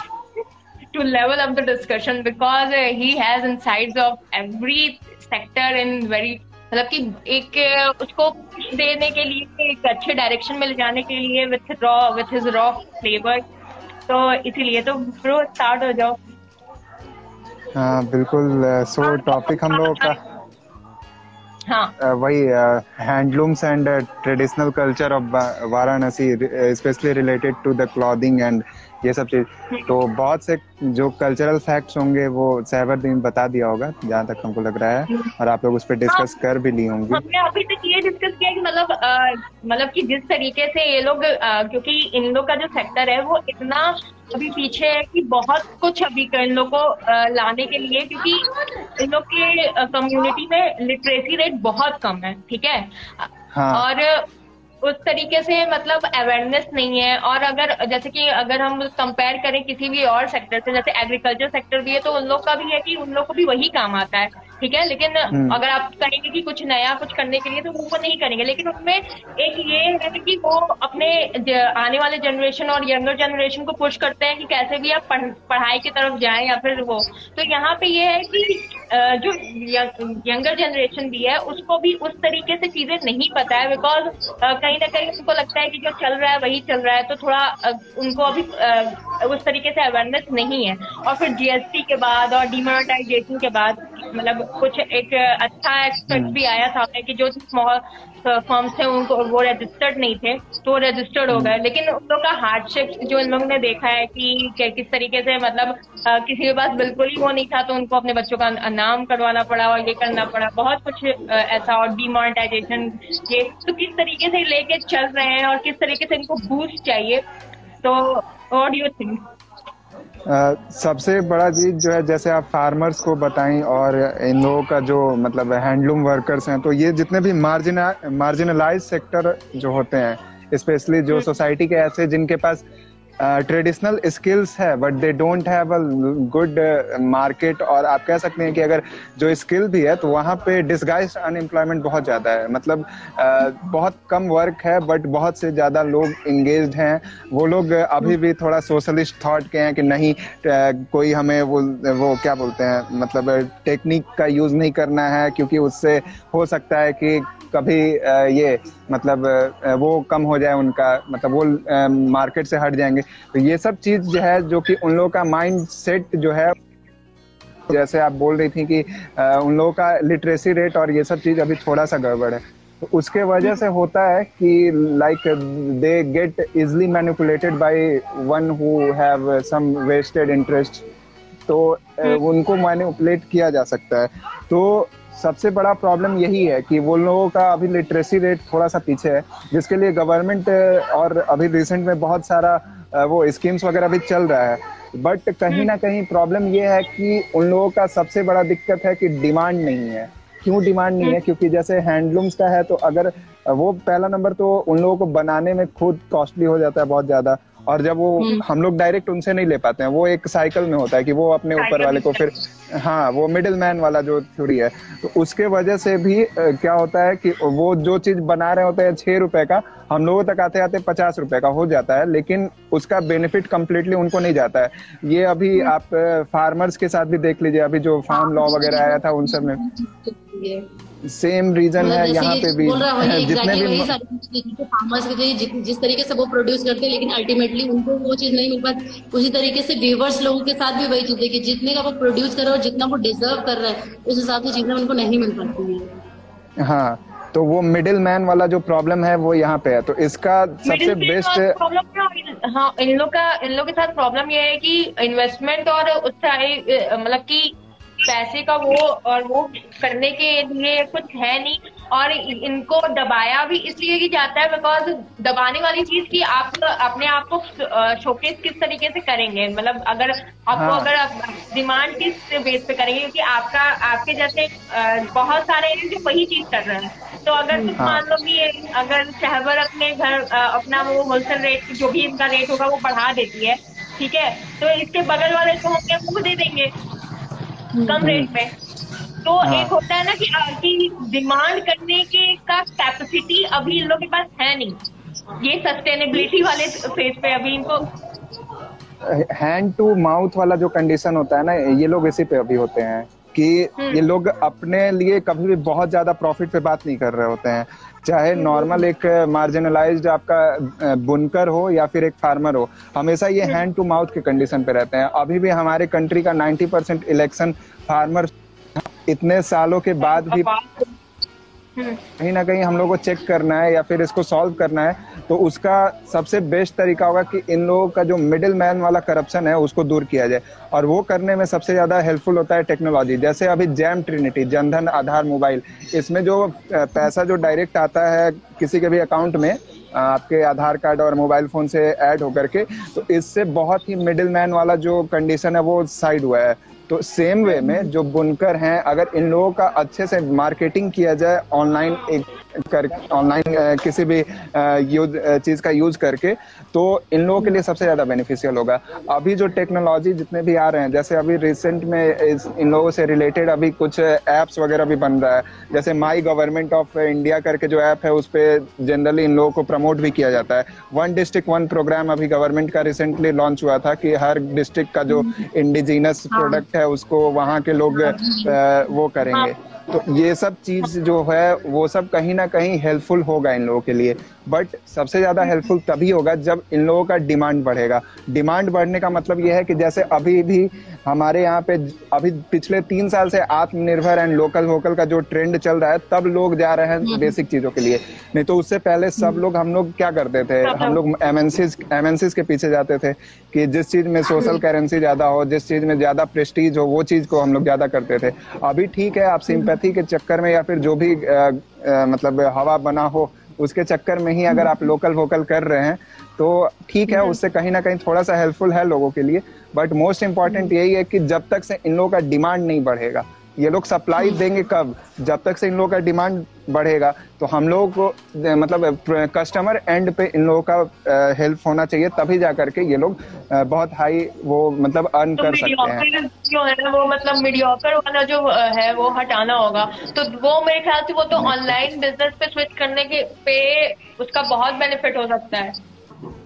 to level up the discussion because uh, he has insights of every sector in very मतलब कि एक उसको देने के लिए एक अच्छे डायरेक्शन में ले जाने के लिए with raw with his raw flavour तो इसीलिए तो प्रो स्टार्ट हो जाओ। हाँ बिल्कुल सो टॉपिक हम लोगों का हाँ। वही handlooms and traditional culture of Varanasi specially related to the clothing and ये सब चीज़। तो बहुत से जो कल्चरल फैक्ट्स होंगे वो सहवर दिन बता दिया होगा जहाँ तक हमको लग रहा है और आप लोग उस पर डिस्कस हाँ, कर भी ली होंगी। हमने अभी तक ये डिस्कस किया कि मतलब मतलब कि जिस तरीके से ये लोग क्योंकि इन लोग का जो सेक्टर है वो इतना अभी पीछे है कि बहुत कुछ अभी इन लोग को लाने के लिए क्योंकि इन लोग के कम्युनिटी में लिटरेसी रेट बहुत कम है ठीक है? हाँ. और उस तरीके से मतलब अवेयरनेस नहीं है। और अगर, जैसे कि अगर हम कंपेयर करें किसी भी और सेक्टर से, जैसे एग्रीकल्चर सेक्टर भी है तो उन लोग का भी है कि उन लोग को भी वही काम आता है। ठीक है लेकिन हम्म। अगर आप कहेंगे कि कुछ नया कुछ करने के लिए तो वो नहीं करेंगे। लेकिन उसमें एक ये है कि वो अपने आने वाले जनरेशन और यंगर जनरेशन को पुश करते हैं कि कैसे भी आप पढ़ाई की तरफ़ जाएँ या फिर वो। तो यहाँ पे ये है कि जो यंगर जनरेशन भी है उसको भी उस तरीके से चीज़ें नहीं पता है बिकॉज़ कहीं ना कहीं उनको लगता है कि जो चल रहा है वही चल रहा है तो थोड़ा उनको अभी उस तरीके से अवेयरनेस नहीं है। और फिर जीएसटी के बाद और डिमोनेटाइजेशन के बाद मतलब कुछ एक अच्छा एक्सपेक्ट भी आया था कि जो स्मॉल फॉर्म्स थे उनको वो रजिस्टर्ड नहीं थे तो रजिस्टर्ड हो गए। हम्म। लेकिन उन लोग का हार्डशिप जो इन लोगों ने देखा है कि किस तरीके से मतलब आ, किसी के पास बिल्कुल ही वो नहीं था तो उनको अपने बच्चों का नाम करवाना पड़ा और ये करना पड़ा। बहुत कुछ ऐसा और डिमोनेटाइजेशन ये तो किस तरीके से लेके चल रहे हैं और किस तरीके से इनको बूस्ट चाहिए? तो व्हाट डू यू थिंक सबसे बड़ा चीज़ जो है जैसे आप फार्मर्स को बताएँ और इन लोगों का जो मतलब हैंडलूम वर्कर्स हैं तो ये जितने भी मार्जिना मार्जिनलाइज सेक्टर जो होते हैं स्पेशली जो सोसाइटी हम्म। के ऐसे जिनके पास ट्रेडिशनल स्किल्स है but they don't have a good market और आप कह सकते हैं कि अगर जो स्किल भी है तो वहाँ पे डिस्गाइज अनएम्प्लॉयमेंट बहुत ज़्यादा है। मतलब uh, बहुत कम वर्क है बट बहुत से ज़्यादा लोग इंगेज हैं। वो लोग अभी भी थोड़ा सोशलिस्ट थाट के हैं कि नहीं कोई हमें वो वो क्या बोलते हैं मतलब टेक्निक का यूज़ नहीं करना है क्योंकि उससे हो सकता है कि कभी ये मतलब वो कम हो जाए उनका मतलब वो मार्केट से हट जाएँगे। तो ये सब चीज़ जो है जो कि उन लोगों का माइंड सेट जो है जैसे आप बोल रही थी कि उन लोगों का लिटरेसी रेट और ये सब चीज़ अभी थोड़ा सा गड़बड़ है। तो उसके वजह से होता है कि like they get easily manipulated by one who have some vested interest तो उनको मैनिपुलेट किया जा सकता है। तो सबसे बड़ा प्रॉब्लम यही है कि वो लोगों का अभी लिटरेसी रेट थोड़ा सा पीछे है जिसके लिए गवर्नमेंट और अभी रिसेंट में बहुत सारा वो स्कीम्स वगैरह भी चल रहा है। बट कहीं ना कहीं प्रॉब्लम ये है कि उन लोगों का सबसे बड़ा दिक्कत है कि डिमांड नहीं है। क्यों डिमांड नहीं है? क्योंकि जैसे हैंडलूम्स का है तो अगर वो पहला नंबर तो उन लोगों को बनाने में खुद कॉस्टली हो जाता है बहुत ज़्यादा। और जब वो हम्म। हम लोग डायरेक्ट उनसे नहीं ले पाते हैं वो एक साइकिल में होता है कि वो अपने ऊपर वाले को फिर हाँ वो मिडिल मैन वाला जो थ्योरी है तो उसके वजह से भी क्या होता है कि वो जो चीज़ बना रहे होते हैं छह रुपए का हम लोगों तक आते आते पचास रुपए का हो जाता है लेकिन उसका बेनिफिट कम्प्लीटली उनको नहीं जाता है। ये अभी आप फार्मर्स के साथ भी देख लीजिए अभी जो फार्म लॉ वगैरह आया था उन सब में। ये सेम रीजन मतलब है यहाँ पे भी बोल रहा वही जितने भी वही सारी चीज़ें फार्मर्स के लिए जिस, तरीके से वो प्रोड्यूस करते हैं लेकिन अल्टीमेटली उनको वो चीज़ नहीं मिल पाती। उसी तरीके से व्यूवर्स लोगों के साथ भी वही चीज़ है कि जितने का वो प्रोड्यूस कर रहे हो जितना वो डिजर्व कर रहे हैं उस हिसाब से चीज़ें उनको नहीं मिल पाती है। हाँ तो वो मिडिल मैन वाला जो प्रॉब्लम है वो यहाँ पे है। तो इसका सबसे बेस्ट प्रॉब्लम हाँ? इन लोग का इन लोग के साथ प्रॉब्लम ये है कि इन्वेस्टमेंट और उससे मतलब कि पैसे का वो और वो करने के लिए कुछ है नहीं और इनको दबाया भी इसलिए की जाता है बिकॉज़ दबाने वाली चीज़ की आप अपने आप को शोकेस किस तरीके से करेंगे? मतलब अगर आपको हाँ। अगर डिमांड किस बेस पे करेंगे? क्योंकि आपका आपके जैसे बहुत सारे हैं जो वही चीज़ कर रहे हैं। तो अगर कुछ हाँ। मान लो कि अगर शहबर अपने घर अपना वो होलसेल रेट जो भी इनका रेट होगा वो बढ़ा देती है ठीक है? तो इसके बगल वाले को हम क्या मुँह दे देंगे? कम रेट पे तो हाँ। एक होता है ना कि आपकी डिमांड करने के का कैपेसिटी अभी इन लोग के पास है नहीं। ये सस्टेनेबिलिटी वाले फ़ेज़ पे अभी इनको हैंड टू माउथ वाला जो कंडीशन होता है ना ये लोग इसी पे अभी होते हैं कि ये लोग अपने लिए कभी भी बहुत ज़्यादा प्रॉफिट पे बात नहीं कर रहे होते हैं। चाहे नॉर्मल एक मार्जिनलाइज्ड आपका बुनकर हो या फिर एक फार्मर हो हमेशा ये हैंड टू माउथ के कंडीशन पे रहते हैं। अभी भी हमारे कंट्री का 90 परसेंट इलेक्शन फार्मर इतने सालों के बाद भी कहीं ना कहीं हम लोग को चेक करना है या फिर इसको सॉल्व करना है तो उसका सबसे बेस्ट तरीका होगा कि इन लोगों का जो मिडिल मैन वाला करप्शन है, उसको दूर किया जाए। और वो करने में सबसे ज़्यादा हेल्पफुल होता है टेक्नोलॉजी जैसे अभी JAM trinity Jan Dhan Aadhaar mobile इसमें जो पैसा जो डायरेक्ट आता है किसी के भी अकाउंट में आपके आधार कार्ड और मोबाइल फ़ोन से ऐड होकर के तो इससे बहुत ही मिडिल मैन वाला जो कंडीशन है, वो साइड हुआ है। तो सेम वे में जो बुनकर हैं, अगर इन लोगों का अच्छे से मार्केटिंग किया जाए ऑनलाइन एक कर ऑनलाइन किसी भी चीज़ का यूज़ करके तो इन लोगों के लिए सबसे ज़्यादा बेनिफिशियल होगा। अभी जो टेक्नोलॉजी जितने भी आ रहे हैं जैसे अभी रिसेंट में इन लोगों से रिलेटेड अभी कुछ एप्स वगैरह भी बन रहा है। जैसे माई गवर्नमेंट ऑफ़ इंडिया करके जो ऐप है उस पर जनरली इन लोगों को प्रमोट भी किया जाता है। वन डिस्ट्रिक्ट वन प्रोग्राम अभी गवर्नमेंट का रिसेंटली लॉन्च हुआ था कि हर डिस्ट्रिक्ट का जो इंडिजिनस प्रोडक्ट है उसको वहाँ के लोग वो करेंगे। तो ये सब चीज़ जो है वो सब कहीं ना कहीं हेल्पफुल होगा इन लोगों के लिए। बट सबसे ज़्यादा हेल्पफुल तभी होगा जब इन लोगों का डिमांड बढ़ेगा। डिमांड बढ़ने का मतलब यह है कि जैसे अभी भी हमारे यहाँ पे अभी पिछले तीन साल से आत्मनिर्भर एंड लोकल वोकल का जो ट्रेंड चल रहा है तब लोग जा रहे हैं बेसिक चीज़ों के लिए। नहीं तो उससे पहले सब लोग हम लोग क्या करते थे? हम लोग एमएनसीज एमएनसीज के पीछे जाते थे कि जिस चीज़ में सोशल करेंसी ज़्यादा हो जिस चीज़ में ज़्यादा प्रेस्टीज हो वो चीज़ को हम लोग ज़्यादा करते थे। अभी ठीक है आप सिंपैथी के चक्कर में या फिर जो भी अ, अ, मतलब हवा बना हो उसके चक्कर में ही अगर आप लोकल वोकल कर रहे हैं तो ठीक है उससे कहीं ना कहीं थोड़ा सा हेल्पफुल है लोगों के लिए बट मोस्ट इंपॉर्टेंट यही है कि जब तक से इन लोगों का डिमांड नहीं बढ़ेगा ये लोग सप्लाई देंगे कब? जब तक से इन लोगों का डिमांड बढ़ेगा तो हम लोगों को मतलब कस्टमर एंड पे इन लोगों का हेल्प होना चाहिए तभी जा करके ये लोग बहुत हाई वो मतलब अर्न तो कर सकते हैं। जो है ना वो मतलब मीडियोकर वाला जो है वो हटाना होगा। तो वो मेरे ख्याल से वो तो ऑनलाइन बिज़नेस पे स्विच करने के पे उसका बहुत बेनिफिट हो सकता है।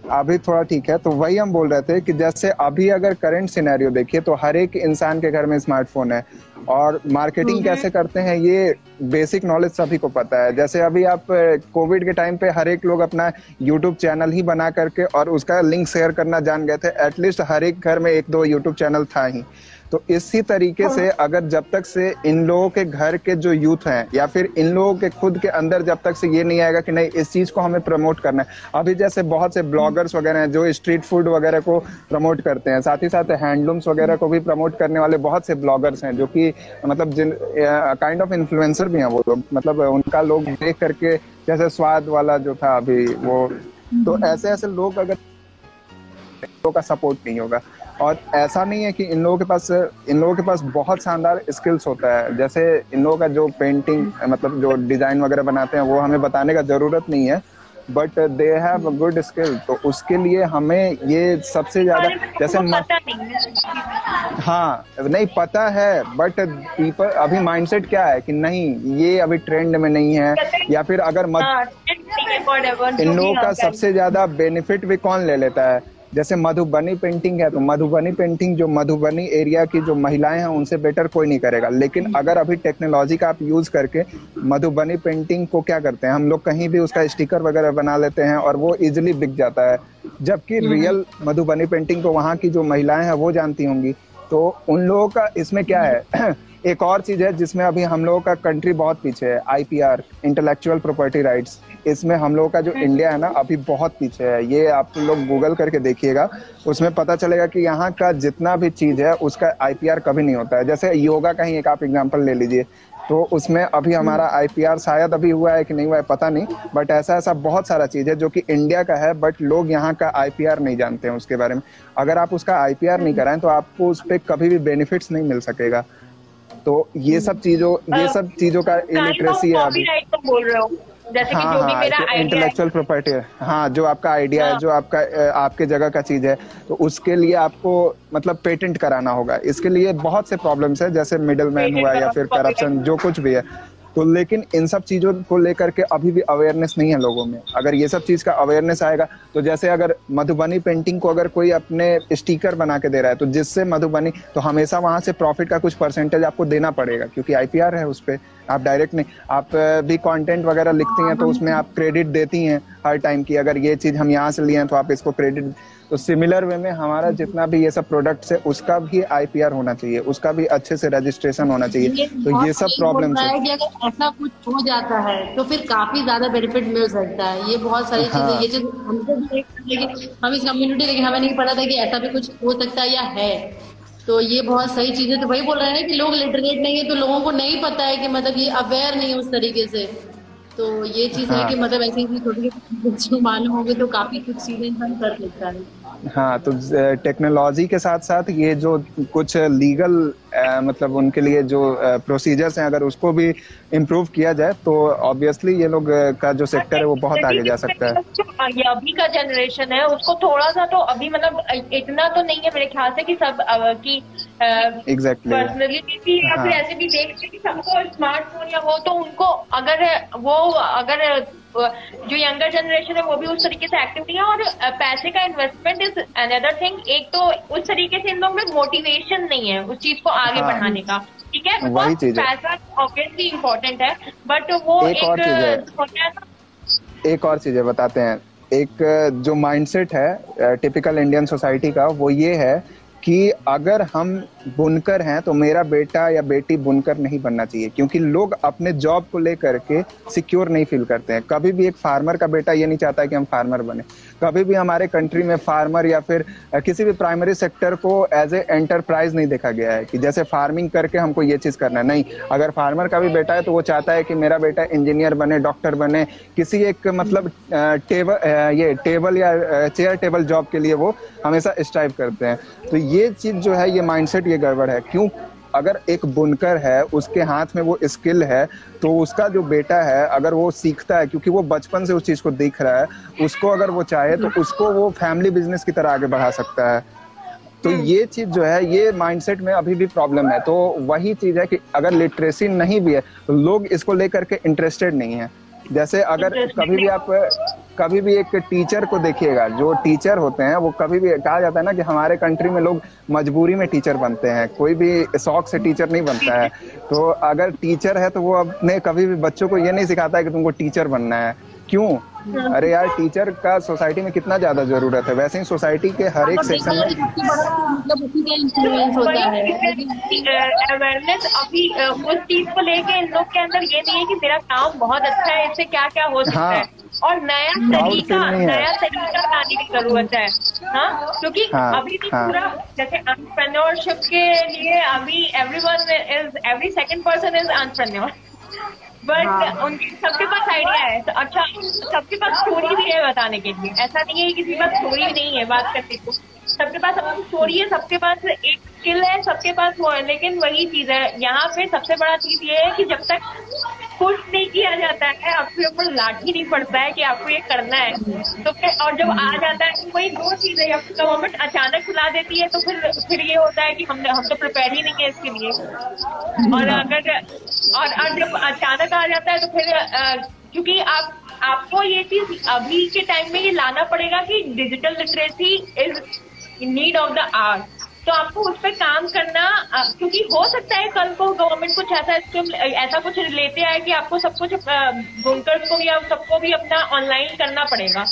अभी थोड़ा ठीक है तो वही हम बोल रहे थे कि जैसे अभी अगर करंट सिनेरियो देखिए तो हर एक इंसान के घर में स्मार्टफ़ोन है। और मार्केटिंग कैसे करते हैं ये बेसिक नॉलेज सभी को पता है। जैसे अभी आप कोविड के टाइम पे हर एक लोग अपना यूट्यूब चैनल ही बना करके और उसका लिंक शेयर करना जान गए थे एटलीस्ट हर एक घर में एक दो यूट्यूब चैनल था ही। तो इसी तरीके से अगर जब तक से इन लोगों के घर के जो यूथ हैं या फिर इन लोगों के खुद के अंदर जब तक से ये नहीं आएगा कि नहीं इस चीज़ को हमें प्रमोट करना है। अभी जैसे बहुत से ब्लॉगर्स वगैरह हैं जो स्ट्रीट फ़ूड वगैरह को प्रमोट करते हैं साथ ही साथ हैंडलूम्स वगैरह को भी प्रमोट करने वाले बहुत से ब्लॉगर्स हैं जो कि मतलब जिन काइंड ऑफ़ इन्फ्लुएंसर भी हैं वो लोग। मतलब उनका लोग देख करके जैसे स्वाद वाला जो था अभी वो तो ऐसे ऐसे लोग अगर लोगों का सपोर्ट नहीं होगा। और ऐसा नहीं है कि इन लोगों के पास इन लोगों के पास बहुत शानदार स्किल्स होता है। जैसे इन लोगों का जो पेंटिंग मतलब जो डिज़ाइन वगैरह बनाते हैं वो हमें बताने का ज़रूरत नहीं है but they have a good skill तो उसके लिए हमें ये सबसे ज़्यादा जैसे हाँ नहीं पता है बट पीपल अभी माइंडसेट क्या है कि नहीं ये अभी ट्रेंड में नहीं है या फिर अगर मत हाँ, इन लोगों का सबसे ज़्यादा बेनिफिट भी कौन ले लेता है? जैसे मधुबनी पेंटिंग है तो मधुबनी पेंटिंग जो मधुबनी एरिया की जो महिलाएँ हैं उनसे बेटर कोई नहीं करेगा। लेकिन अगर अभी टेक्नोलॉजी का आप यूज़ करके मधुबनी पेंटिंग को क्या करते हैं हम लोग कहीं भी उसका स्टिकर वगैरह बना लेते हैं और वो इजिली बिक जाता है। जबकि रियल मधुबनी पेंटिंग को वहाँ की जो महिलाएँ हैं वो जानती होंगी। तो उन लोगों का इसमें क्या है एक और चीज़ है जिसमें अभी हम लोगों का कंट्री बहुत पीछे है आईपीआर इंटेलेक्चुअल प्रॉपर्टी राइट्स इसमें हम लोगों का जो इंडिया है ना अभी बहुत पीछे है। ये आप लोग गूगल करके देखिएगा उसमें पता चलेगा कि यहाँ का जितना भी चीज़ है उसका आईपीआर कभी नहीं होता है। जैसे योगा का ही एक आप एग्ज़ाम्पल ले लीजिए। तो उसमें अभी हमारा आईपीआर शायद अभी हुआ है कि नहीं हुआ है पता नहीं। बट ऐसा ऐसा बहुत सारा चीज़ है जो कि इंडिया का है बट लोग यहाँ का आईपीआर नहीं जानते हैं उसके बारे में। अगर आप उसका आईपीआर नहीं कराएँ तो आपको उस पर कभी भी बेनिफिट्स नहीं मिल सकेगा। तो ये सब चीज़ों ये सब चीज़ों का इलिटरेसी है अभी। तो बोल रहे हो। जैसे हाँ जो हाँ। इंटेलेक्चुअल प्रॉपर्टी है। हाँ जो आपका आइडिया है हाँ। जो आपका आपके जगह का चीज़ है तो उसके लिए आपको मतलब पेटेंट कराना होगा। इसके लिए बहुत से प्रॉब्लम्स है जैसे मिडल मैन हुआ या फिर करप्शन जो कुछ भी है। तो लेकिन इन सब चीज़ों को लेकर के अभी भी अवेयरनेस नहीं है लोगों में। अगर ये सब चीज़ का अवेयरनेस आएगा तो जैसे अगर मधुबनी पेंटिंग को अगर कोई अपने स्टिकर बना के दे रहा है तो जिससे मधुबनी तो हमेशा वहाँ से प्रॉफिट का कुछ परसेंटेज आपको देना पड़ेगा, क्योंकि आईपीआर है उस पर आप डायरेक्ट नहीं, आप भी कंटेंट वगैरह लिखती हैं तो उसमें आप क्रेडिट देती हैं हर टाइम की अगर ये चीज़ हम यहाँ से लिए हैं तो आप इसको क्रेडिट तो सिमिलर वे में हमारा जितना भी ये सब प्रोडक्ट है उसका भी आईपीआर होना चाहिए उसका भी अच्छे से रजिस्ट्रेशन होना चाहिए। तो ये सब अगर ऐसा कुछ हो जाता है तो फिर काफ़ी ज़्यादा बेनिफिट मिल सकता है। ये बहुत सारी हाँ। चीज़ें। ये चीज़ हमको भी हम इस कम्युनिटी लेकिन हमें नहीं पता था कि ऐसा भी कुछ हो सकता है या है। तो ये बहुत सही चीज़ है तो वही बोल रहे हैं कि लोग लिटरेट नहीं है तो लोगों को नहीं पता है कि मतलब ये अवेयर नहीं है उस तरीके से। तो ये चीज़ है हाँ। कि मतलब ऐसे ही छोटी छोटी मालूम होगी तो काफ़ी कुछ चीज़ें इंसान कर लेता है हाँ तो टेक्नोलॉजी के साथ साथ ये जो कुछ लीगल मतलब उनके लिए जो प्रोसीजर्स हैं अगर उसको भी इम्प्रूव किया जाए तो ऑब्वियसली ये लोग का जो सेक्टर है वो बहुत आगे जा सकता है ये अभी का जनरेशन है उसको थोड़ा सा तो अभी मतलब इतना तो नहीं है मेरे ख्याल से कि सब कि एग्जैक्टली पर्सनली या फिर हाँ। ऐसे भी देखते हैं कि सबको स्मार्टफ़ोन या वो तो उनको अगर वो अगर जो यंगर जनरेशन है वो भी उस तरीके से एक्टिव नहीं है और पैसे का इन्वेस्टमेंट इज़ अनदर थिंग एक तो उस तरीके से इन लोग में मोटिवेशन नहीं है उस चीज़ को आगे हाँ। बढ़ाने का ठीक है। पैसा ऑब्वियसली इम्पोर्टेंट है बट वो एक एक और चीज़ एक और चीज़ें बताते हैं एक जो माइंडसेट है टिपिकल इंडियन सोसाइटी का वो ये है कि अगर हम बुनकर हैं तो मेरा बेटा या बेटी बुनकर नहीं बनना चाहिए, क्योंकि लोग अपने जॉब को लेकर के सिक्योर नहीं फील करते हैं। कभी भी एक फार्मर का बेटा ये नहीं चाहता है कि हम फार्मर बने। कभी भी हमारे कंट्री में फार्मर या फिर किसी भी प्राइमरी सेक्टर को एज ए एंटरप्राइज नहीं देखा गया है कि जैसे फ़ार्मिंग करके हमको ये चीज़ करना है। नहीं, अगर फार्मर का भी बेटा है तो वो चाहता है कि मेरा बेटा इंजीनियर बने डॉक्टर बने, किसी एक मतलब टेबल ये टेबल या चेयर टेबल जॉब के लिए वो हमेशा स्ट्राइव करते हैं। तो ये चीज़ जो है, ये माइंडसेट ये गड़बड़ है। क्यों? अगर एक बुनकर है उसके हाथ में वो स्किल है तो उसका जो बेटा है अगर वो सीखता है क्योंकि वो बचपन से उस चीज़ को देख रहा है उसको अगर वो चाहे तो उसको वो फैमिली बिज़नेस की तरह आगे बढ़ा सकता है। तो ये चीज़ जो है ये माइंडसेट में अभी भी प्रॉब्लम है। तो वही चीज़ है कि अगर लिटरेसी नहीं भी है तो लोग इसको लेकर के इंटरेस्टेड नहीं है। जैसे अगर कभी भी आप कभी भी एक टीचर को देखिएगा जो टीचर होते हैं वो कभी भी कहा जाता है ना कि हमारे कंट्री में लोग मजबूरी में टीचर बनते हैं कोई भी शौक से टीचर नहीं बनता है। तो अगर टीचर है तो वो अपने कभी भी बच्चों को ये नहीं सिखाता है कि तुमको टीचर बनना है। क्यों? अरे यार टीचर का सोसाइटी में कितना ज़्यादा ज़रूरत है। वैसे ही सोसाइटी के हर एक सेक्शन में मतलब उसी का इन्फ्लुएंस होता है। अवेयरनेस अभी उस चीज़ को लेके इन लोग के अंदर ये नहीं है कि मेरा काम बहुत अच्छा है इससे क्या क्या हो सकता हाँ। है। और नया तरीका है। नया तरीका लाने की ज़रूरत है हाँ? क्योंकि हाँ, अभी भी हाँ। पूरा जैसे एंटरप्रेन्योरशिप के लिए अभी everyone is every second person is entrepreneur but हाँ। उनके सबके पास आइडिया है। तो अच्छा सबके पास स्टोरी भी है बताने के लिए। ऐसा नहीं है कि किसी पास स्टोरी नहीं है बात करने को। सबके पास अपनी स्टोरी है सबके पास एक स्किल है सबके पास वो है। लेकिन वही चीज़ है यहाँ पे सबसे बड़ा चीज़ ये है कि जब तक पुश नहीं किया जाता है आपके ऊपर लाठी नहीं पड़ता है कि आपको ये करना है। तो फिर और जब आ जाता है वही दो चीज़ें गवर्नमेंट अचानक बुला देती है तो फिर फिर ये होता है कि हम हम तो प्रिपेयर ही नहीं है इसके लिए। और अगर और, और जब अचानक आ जाता है तो फिर क्योंकि आप आपको ये चीज़ अभी के टाइम में ये लाना पड़ेगा कि digital literacy is need of the art तो आपको उस पर काम करना क्योंकि हो सकता है कल को गवर्नमेंट कुछ ऐसा स्कीम ऐसा कुछ लेते आए कि आपको सब कुछ बुनकर्स को या सबको भी अपना ऑनलाइन करना पड़ेगा।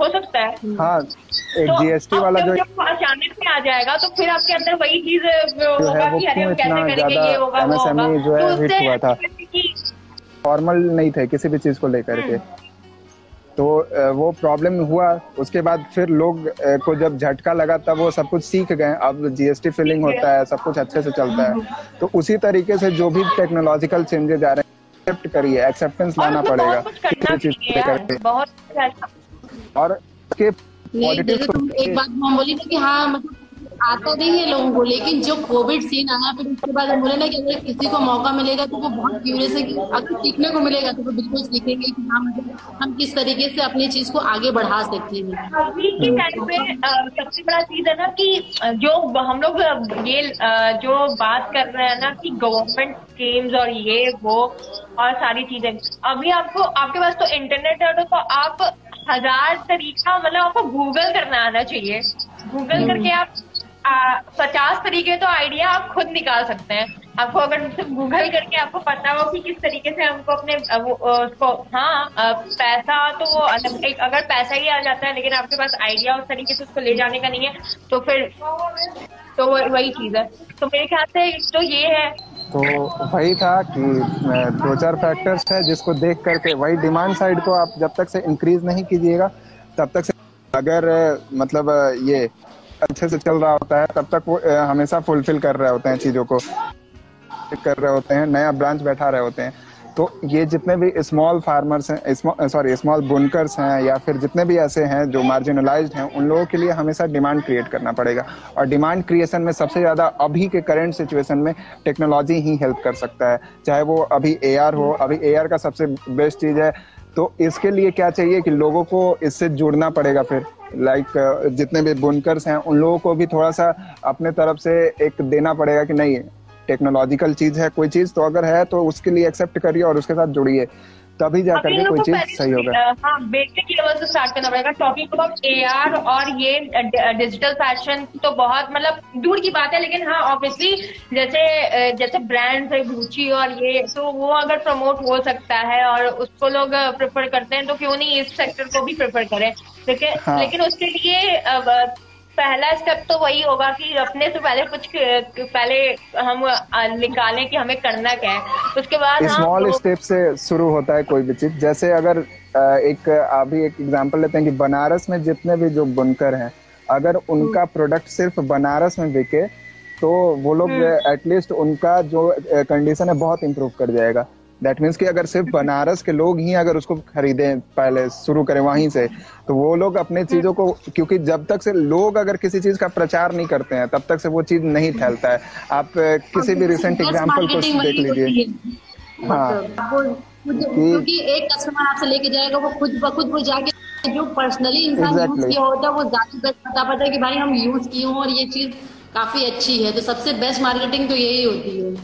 हो सकता है। हाँ एक तो जीएसटी वाला जो अचानक में आ जाएगा तो फिर आपके अंदर वही चीज़ होगा कि अरे हम कैसे करेंगे ये होगा वो होगा। जो है हिट तो हुआ था। फॉर्मल नहीं थे किसी भी चीज़ को लेकर के। हम्म। तो वो प्रॉब्लम हुआ। उसके बाद फिर लोग को जब झटका लगा तब वो सब कुछ सीख गए। अब जीएसटी फिलिंग होता है सब कुछ अच्छे से चलता है। तो उसी तरीके से जो भी टेक्नोलॉजिकल चेंजेस आ रहे हैं एक्सेप्ट करिए एक्सेप्टेंस लाना पड़ेगा। और उसके एक बात हम बोली कि हाँ मतलब आता नहीं है लोगों को लेकिन जो कोविड सीन आया फिर उसके बाद हम बोले ना कि अगर किसी को मौका मिलेगा तो वो बहुत क्यूरियस है कि अगर सीखने को मिलेगा तो वो बिल्कुल सीखेंगे कि हाँ मतलब हम किस तरीके से अपनी चीज़ को आगे बढ़ा सकते हैं। अभी के टाइम पे सबसे बड़ा चीज़ है ना कि जो हम लोग ये जो बात कर रहे हैं ना कि गवर्नमेंट स्कीम्स और ये वो और सारी चीज़ें। अभी आपको आपके पास तो इंटरनेट है तो आप हज़ार तरीका मतलब आपको गूगल करना आना चाहिए। गूगल हम्म। करके आप पचास तरीके तो आइडिया आप खुद निकाल सकते हैं। आपको अगर गूगल करके आपको पता हो कि किस तरीके से हमको अपने उसको हाँ पैसा तो वो एक, अगर पैसा ही आ जाता है, लेकिन आपके पास आइडिया उस तरीके से उसको ले जाने का नहीं है तो फिर तो वही चीज़ है। तो मेरे ख्याल से तो ये है। तो वही था कि दो चार फैक्टर्स है जिसको देख करके, वही डिमांड साइड को आप जब तक से इंक्रीज नहीं कीजिएगा, तब तक से, अगर मतलब ये अच्छे से चल रहा होता है, तब तक वो हमेशा फुलफिल कर रहे होते हैं चीज़ों को। कर रहे होते हैं, नया ब्रांच बैठा रहे होते हैं। तो ये जितने भी स्मॉल फार्मर्स हैं सॉरी स्मॉल बुनकर्स हैं, या फिर जितने भी ऐसे हैं जो मार्जिनलाइज हैं, उन लोगों के लिए हमेशा डिमांड क्रिएट करना पड़ेगा। और डिमांड क्रिएशन में सबसे ज़्यादा अभी के करंट सिचुएशन में टेक्नोलॉजी ही हेल्प कर सकता है। चाहे वो अभी एआर हो, अभी एआर का सबसे बेस्ट चीज़ है तो इसके लिए क्या चाहिए कि लोगों को इससे जुड़ना पड़ेगा फिर? लाइक like, जितने भी बुनकर्स हैं उन लोगों को भी थोड़ा सा अपने तरफ़ से एक देना पड़ेगा कि नहीं टेक्नोलॉजिकल चीज़ है कोई चीज़ तो अगर है तो उसके लिए एक्सेप्ट करिए और उसके साथ जुड़िए। तभी जा करके कोई चीज़ सही होगा। हाँ बेसिक लेवल से स्टार्ट करना पड़ेगा। अबाउट एआर और ये डिजिटल फ़ैशन तो बहुत मतलब दूर की बात है लेकिन हाँ ऑब्वियसली जैसे जैसे ब्रांड्स है गुची और ये तो वो अगर प्रमोट हो सकता है और उसको लोग प्रेफर करते हैं तो क्यों नहीं इस सेक्टर को भी प्रेफर करें? लेकिन हाँ. लेकिन उसके लिए पहला स्टेप तो वही होगा कि अपने से पहले कुछ पहले हम निकालें कि हमें करना क्या है उसके बाद स्मॉल. स्टेप से शुरू होता है कोई भी चीज़ जैसे अगर एक अभी एक एग्जांपल लेते हैं कि बनारस में जितने भी जो बुनकर हैं अगर उनका प्रोडक्ट हम्म। सिर्फ़ बनारस में बिके तो वो लोग एटलीस्ट हम्म। उनका जो कंडीशन है बहुत इम्प्रूव कर जाएगा दैट मीन्स कि अगर सिर्फ़ बनारस के लोग ही अगर उसको खरीदें पहले शुरू करें वहीं से तो वो लोग अपने चीज़ों को क्योंकि जब तक से लोग अगर किसी चीज़ का प्रचार नहीं करते हैं तब तक से वो चीज़ नहीं फैलता है। आप किसी भी रिसेंट एग्ज़ाम्पल को देख लीजिए। हाँ। क्योंकि एक कस्टमर आपसे लेके जाएगा वो खुद ब खुद वो जाके जो पर्सनली इंसान यूज़ किया होता है वो ज़्यादा बता पाता है कि भाई हम यूज़ किए हों और ये चीज़ काफ़ी अच्छी है। तो सबसे बेस्ट मार्केटिंग तो यही होती है।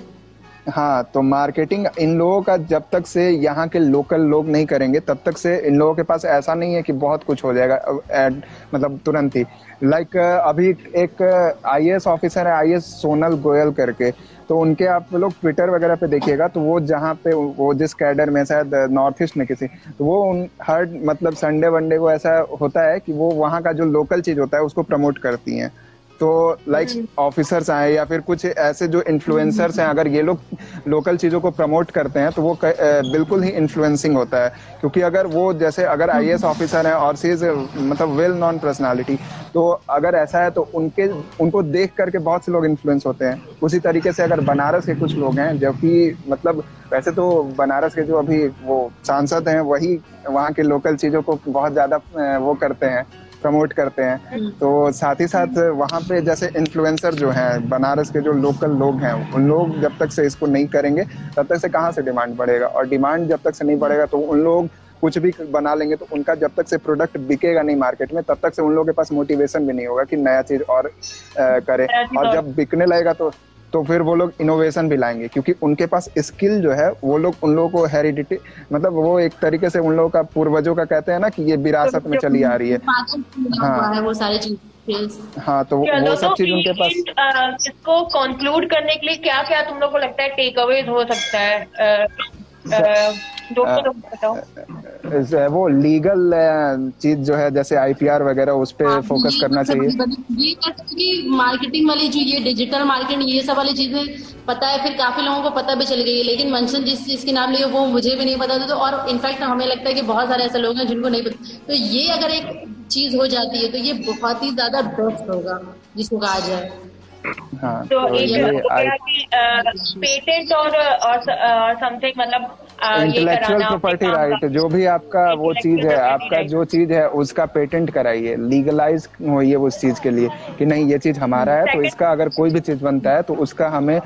हाँ तो मार्केटिंग इन लोगों का जब तक से यहाँ के लोकल लोग नहीं करेंगे, तब तक से इन लोगों के पास ऐसा नहीं है कि बहुत कुछ हो जाएगा एड मतलब तुरंत ही। लाइक अभी एक आई ऑफिसर है आई सोनल गोयल करके तो उनके आप लोग ट्विटर वगैरह पे देखिएगा तो वो जहाँ पे, वो जिस कैडर में, शायद नॉर्थ ईस्ट में किसी तो वो उन, हर मतलब संडे वनडे को ऐसा होता है कि वो वहाँ का जो लोकल चीज़ होता है, उसको प्रमोट करती हैं। तो लाइक ऑफिसर्स हम्म। आए या फिर कुछ ऐसे जो इन्फ्लुएंसर्स हैं अगर ये लोग लोकल चीज़ों को प्रमोट करते हैं तो वो बिल्कुल ही इन्फ्लुएंसिंग होता है। क्योंकि अगर वो जैसे अगर आई ऑफिसर है और सी इज़ मतलब वेल नॉन पर्सनैलिटी तो अगर ऐसा है तो उनके उनको देख करके बहुत से लोग इन्फ्लुएंस होते हैं। उसी तरीके से अगर बनारस के कुछ लोग हैं जबकि मतलब वैसे तो बनारस के जो अभी वो सांसद हैं वही वहाँ के लोकल चीज़ों को बहुत ज़्यादा वो करते हैं। प्रमोट करते हैं। हम्म। तो साथ ही साथ वहाँ पे जैसे इन्फ्लुएंसर जो हैं बनारस के जो लोकल लोग हैं उन लोग जब तक से इसको नहीं करेंगे तब तक से कहाँ से डिमांड बढ़ेगा? और डिमांड जब तक से नहीं बढ़ेगा तो उन लोग कुछ भी बना लेंगे तो उनका जब तक से प्रोडक्ट बिकेगा नहीं मार्केट में तब तक से उन लोगों के पास मोटिवेशन भी नहीं होगा कि नया चीज़ और करें। और जब बिकने लगेगा तो तो फिर वो लोग इनोवेशन भी लाएँगे क्योंकि उनके पास स्किल जो है वो लोग उन लोगों को हेरिडिटी मतलब वो एक तरीके से उन लोगों का पूर्वजों का कहते हैं ना कि ये विरासत में चली आ रही है। हाँ। वो सारी चीज़ हाँ तो वो सब चीज़ उनके पास इसको कंक्लूड करने के लिए क्या क्या तुम लोग को लगता है टेक अवे हो सकता है? वो लीगल चीज़ जो है जैसे आईपीआर वगैरह उस पर फोकस हाँ, करना चाहिए। ये मार्केटिंग वाली जो ये डिजिटल मार्केटिंग ये सब वाली चीज़ें पता है फिर काफ़ी लोगों को पता भी चल गई है लेकिन मंशन जिस चीज़ के नाम लिए वो मुझे भी नहीं पता था तो और इनफैक्ट हमें लगता है कि बहुत सारे ऐसे लोग हैं जिनको नहीं पता। तो ये अगर एक चीज़ हो जाती है तो ये बहुत ही ज़्यादा बेस्ट होगा जिसको कहा जाए। हाँ, तो, तो एक पेटेंट और और समथिंग मतलब इंटेलेक्चुअल प्रॉपर्टी राइट जो भी आपका वो चीज़ है आपका जो चीज़ है उसका पेटेंट कराइए लीगलाइज होइए उस चीज़ के लिए कि नहीं ये चीज़ हमारा है तो इसका अगर कोई भी चीज़ बनता है तो उसका हमें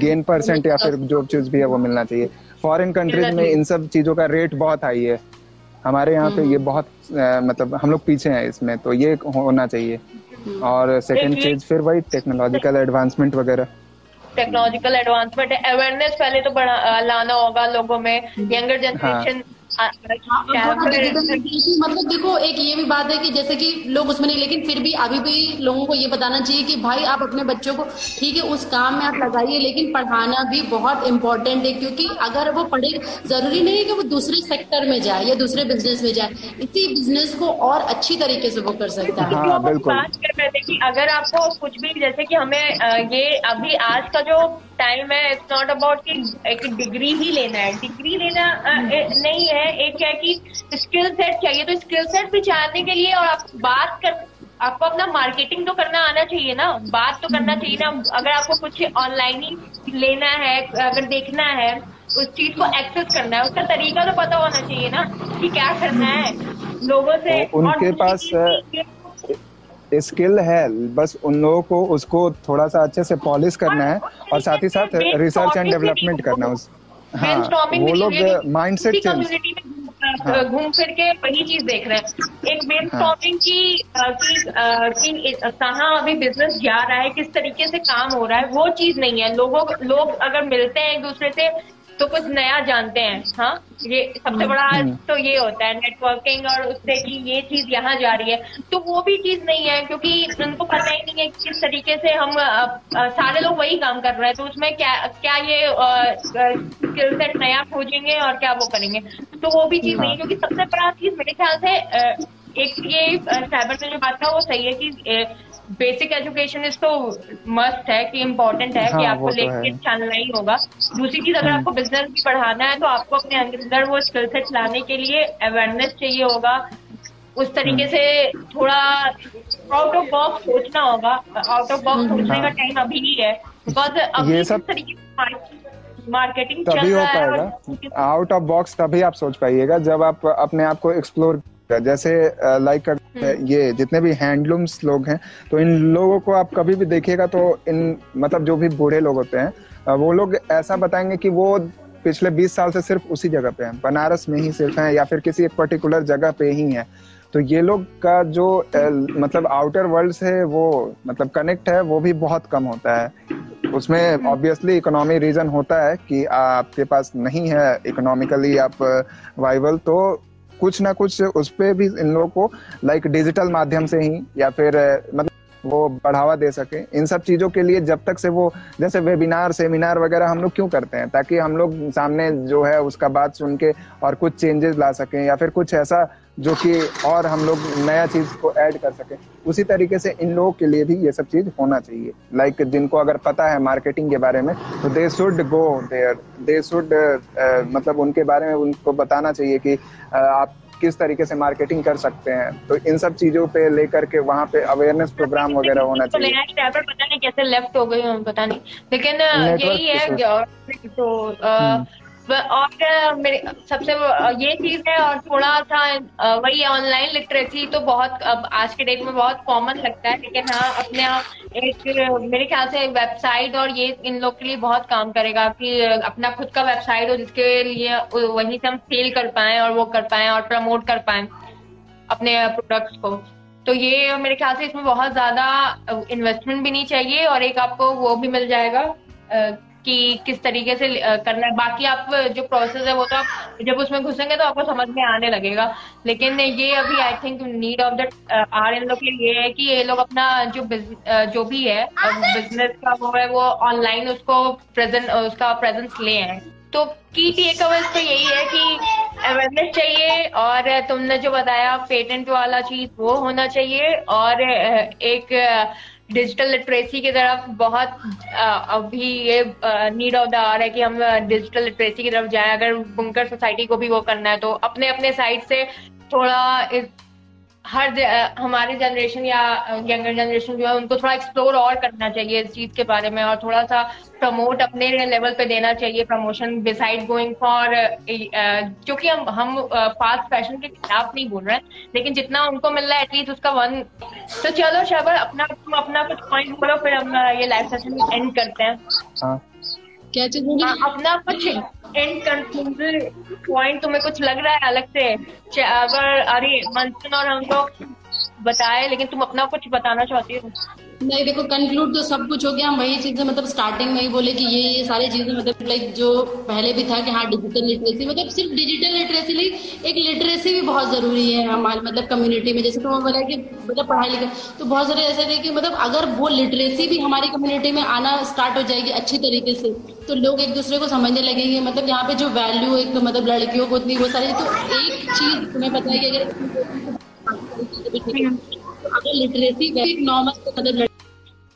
गेन परसेंट या फिर जो चीज़ भी है वो मिलना चाहिए। फॉरेन कंट्रीज़ में इन सब चीज़ों का रेट बहुत हाई है। हमारे यहाँ पे ये हम्म। बहुत मतलब हम लोग पीछे हैं इसमें तो ये होना चाहिए। और सेकंड चीज़ फिर वही टेक्नोलॉजिकल एडवांसमेंट वगैरह टेक्नोलॉजिकल एडवांसमेंट है अवेयरनेस पहले तो बढ़ा लाना होगा लोगों में यंगर जनरेशन हाँ. मतलब देखो एक ये भी बात है कि जैसे कि लोग उसमें नहीं लेकिन फिर भी अभी भी लोगों को ये बताना चाहिए कि भाई आप अपने बच्चों को ठीक है उस काम में आप लगाइए लेकिन पढ़ाना भी बहुत इंपॉर्टेंट है क्योंकि अगर वो पढ़े ज़रूरी नहीं है कि वो दूसरे सेक्टर में जाए या दूसरे बिज़नेस में जाए इसी बिज़नेस को और अच्छी तरीके से वो कर सकता है। हाँ, बात कर रहे थे कि अगर आपको कुछ भी जैसे कि हमें ये अभी आज का जो टाइम है इट्स नॉट अबाउट कि एक डिग्री ही लेना है। डिग्री लेना नहीं है। एक क्या कि स्किल सेट चाहिए तो स्किल सेट भी जानने के लिए और आप बात कर आपको अपना मार्केटिंग तो करना आना चाहिए ना। बात तो करना चाहिए ना। अगर आपको कुछ ऑनलाइन ही लेना है अगर देखना है उस चीज़ को एक्सेस करना है उसका तरीका तो पता होना चाहिए ना कि क्या करना है। लोगों से तो उनके पास स्किल है बस उन लोगों को उसको थोड़ा सा अच्छे से पॉलिश करना है और साथ ही साथ रिसर्च एंड डेवलपमेंट करना उस हाँ वो लोग माइंड सेट चेंज घूम फिर के वही चीज़ देख रहे हैं। एक ब्रेन स्टॉर्मिंग हाँ। की कि कहाँ अभी बिज़नेस जा रहा है किस तरीके से काम हो रहा है वो चीज़ नहीं है। लोगों लोग अगर मिलते हैं एक दूसरे से तो कुछ नया जानते हैं हाँ ये सबसे बड़ा हम्म। तो ये होता है नेटवर्किंग और उससे कि ये चीज़ यहाँ जा रही है तो वो भी चीज़ नहीं है क्योंकि उनको पता ही नहीं है किस तरीके से हम आ, आ, सारे लोग वही काम कर रहे हैं तो उसमें क्या क्या ये स्किल सेट नया खोजेंगे और क्या वो करेंगे तो वो भी चीज़ नहीं है हाँ। क्योंकि सबसे बड़ा चीज़ मेरे ख्याल से एक ये साइबर में जो बात था वो सही है कि बेसिक एजुकेशन इस तो मस्ट है कि इम्पोर्टेंट है हाँ, कि आपको तो लेके चलना ही होगा। दूसरी चीज़ अगर हम्म। आपको बिज़नेस भी बढ़ाना है तो आपको अपने अंदर वो स्किल सेट लाने के लिए अवेयरनेस चाहिए होगा। उस तरीके हम्म। से थोड़ा आउट ऑफ़ बॉक्स सोचना होगा। आउट ऑफ़ बॉक्स सोचने का टाइम हाँ। अभी ही है। बिकॉज़ अभी इस तरीके से मार्केटिंग तभी हो पाएगा। आउट ऑफ़ बॉक्स तभी आप सोच पाइएगा जब आप अपने आप को एक्सप्लोर जैसे लाइक हम्म। ये जितने भी हैंडलूम्स लोग हैं तो इन लोगों को आप कभी भी देखिएगा तो इन मतलब जो भी बूढ़े लोग होते हैं वो लोग ऐसा बताएँगे कि वो पिछले 20 साल से सिर्फ़ उसी जगह पे हैं। बनारस में ही सिर्फ़ हैं या फिर किसी एक पर्टिकुलर जगह पे ही हैं। तो ये लोग का जो मतलब आउटर वर्ल्ड से वो मतलब कनेक्ट है वो भी बहुत कम होता है। उसमें ऑब्वियसली इकोनॉमी रीजन होता है कि आपके पास नहीं है इकोनॉमिकली आप वाइबल तो कुछ ना कुछ उस पर भी इन लोगों को लाइक डिजिटल माध्यम से ही, या फिर मतलब वो बढ़ावा दे सके। इन सब चीज़ों के लिए जब तक से वो, जैसे वेबिनार सेमिनार वगैरह हम लोग क्यों करते हैं? ताकि हम लोग सामने जो है उसका बात सुन के और कुछ चेंजेस ला सकें, या फिर कुछ ऐसा जो कि और हम लोग नया चीज़ को ऐड कर सके। उसी तरीके से इन लोगों के लिए भी ये सब चीज़ होना चाहिए। लाइक like, जिनको अगर पता है मार्केटिंग के बारे में तो they should go there they should मतलब उनके बारे में उनको बताना चाहिए कि uh, आप किस तरीके से मार्केटिंग कर सकते हैं। तो इन सब चीज़ों पे लेकर के वहाँ पे अवेयरनेस प्रोग्राम वगैरह होना तो चाहिए। पता नहीं कैसे लेफ़्ट हो गई पता नहीं। लेकिन यही है तो और मेरे, सबसे ये चीज़ है और थोड़ा सा वही ऑनलाइन लिटरेसी तो बहुत, अब आज के डेट में बहुत कॉमन लगता है, लेकिन हाँ अपने आप एक, मेरे ख्याल से वेबसाइट और ये इन लोग के लिए बहुत काम करेगा कि अपना खुद का वेबसाइट हो जिसके लिए वहीं से हम सेल कर पाए और वो कर पाए और प्रमोट कर पाए अपने प्रोडक्ट्स को। तो ये, मेरे ख्याल से इसमें बहुत ज़्यादा इन्वेस्टमेंट भी नहीं चाहिए और एक आपको वो भी मिल जाएगा कि किस तरीके से करना है। बाकी आप, जो प्रोसेस है वो तो आप जब उसमें घुसेंगे तो आपको समझ में आने लगेगा। लेकिन ये अभी I think need of the hour इन लोग के लिए है कि ये लोग अपना जो जो भी है बिज़नेस का वो है, वो ऑनलाइन उसको प्रेजेंट उसका प्रेजेंस ले आए। तो की टेक अवेज तो यही है कि अवेयरनेस चाहिए और तुमने जो बताया पेटेंट वाला चीज़ वो होना चाहिए और एक डिजिटल लिटरेसी की तरफ़ बहुत अभी ये नीड ऑफ़ द आर है कि हम डिजिटल लिटरेसी की तरफ़ जाएँ। अगर बुनकर सोसाइटी को भी वो करना है तो अपने अपने साइड से थोड़ा हर हमारे जनरेशन या यंगर जनरेशन जो है, उनको थोड़ा एक्सप्लोर और करना चाहिए इस चीज़ के बारे में और थोड़ा सा प्रमोट अपने लेवल पे देना चाहिए प्रमोशन बिसाइड गोइंग फॉर क्योंकि हम हम फास्ट फ़ैशन के खिलाफ नहीं बोल रहे हैं, लेकिन जितना उनको मिल रहा है एटलीस्ट उसका वन तो चलो शबर अपना, तुम अपना कुछ पॉइंट बोलो, फिर हम ये लाइव सेशन एंड करते हैं। हाँ। क्या चीज़ होगी? अपना कुछ एंड कंक्लूजन पॉइंट तुम्हें कुछ लग रहा है? अलग से अगर, अरे मंथन और हम लोग बताए, लेकिन तुम अपना कुछ बताना चाहती हो? नहीं, देखो कंक्लूड तो सब कुछ हो गया। हम वही चीज़ें मतलब स्टार्टिंग में ही बोले कि ये ये सारी चीज़ें मतलब लाइक जो पहले भी था कि हाँ डिजिटल लिटरेसी मतलब सिर्फ़ डिजिटल लिटरेसी नहीं, एक लिटरेसी भी बहुत ज़रूरी है हमारे मतलब कम्युनिटी में। जैसे तो बोला कि मतलब पढ़ाई लिखाई तो बहुत सारे ऐसे थे कि मतलब अगर वो लिटरेसी भी हमारी कम्युनिटी में आना स्टार्ट हो जाएगी अच्छी तरीके से तो लोग एक दूसरे को समझने लगेंगे। मतलब यहाँ पे जो वैल्यू एक मतलब लड़कियों को उतनी वो सारी तो एक चीज़ तुम्हें पता है कि अगर अगर लिटरेसी नॉर्मल मतलब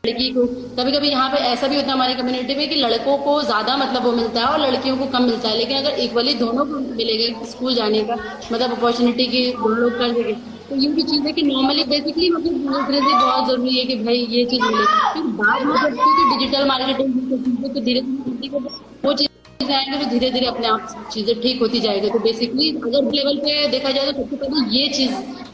लड़की को। कभी कभी यहाँ पे ऐसा भी होता है हमारी कम्युनिटी में कि लड़कों को ज़्यादा मतलब वो मिलता है और लड़कियों को कम मिलता है। लेकिन अगर इक्वली दोनों को मिलेगा स्कूल जाने का मतलब अपॉर्चुनिटी की दोनों कर सके तो ये भी चीज़ है कि नॉर्मली बेसिकली मतलब लिटरेसी बहुत ज़रूरी है कि भाई ये चीज़ मिले। फिर बाद में डिजिटल मार्केटिंग तो धीरे धीरे चीज़ आएँगे तो धीरे धीरे अपने आप चीज़ें ठीक होती जाएगी। तो बेसिकली अगर लेवल पे देखा जाए तो सबसे पहले ये चीज़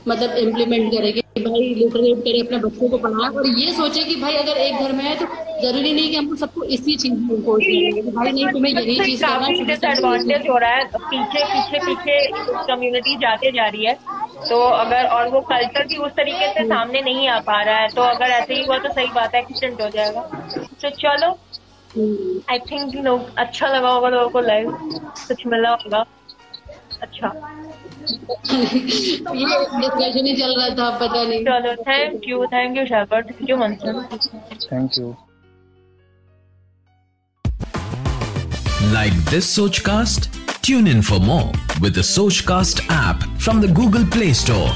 मतलब इम्प्लीमेंट करेगी भाई लिटरेट करे अपने बच्चों को पढ़ाए और ये सोचे कि भाई अगर एक घर में है तो ज़रूरी नहीं कि हमको सबको इसी चीज़ में फोर्स भाई नहीं तुम्हें यही चीज़ करना डिसएडवांटेज हो रहा है। पीछे पीछे पीछे कम्युनिटी जाते जा रही है। तो अगर और वो कल्चर भी उस तरीके से सामने नहीं आ पा रहा है तो अगर ऐसे ही हुआ तो सही बात है एक्सीडेंट हो जाएगा। तो चलो आई थिंक लोग अच्छा लगा होगा लोगों को लाइव कुछ मिला होगा अच्छा ये डिस्कशन ही चल रहा था पता नहीं चलो thank you thank you Shakar thank you Manthan thank you Like this Sochcast? Tune in for more with the Sochcast app from the Google Play Store.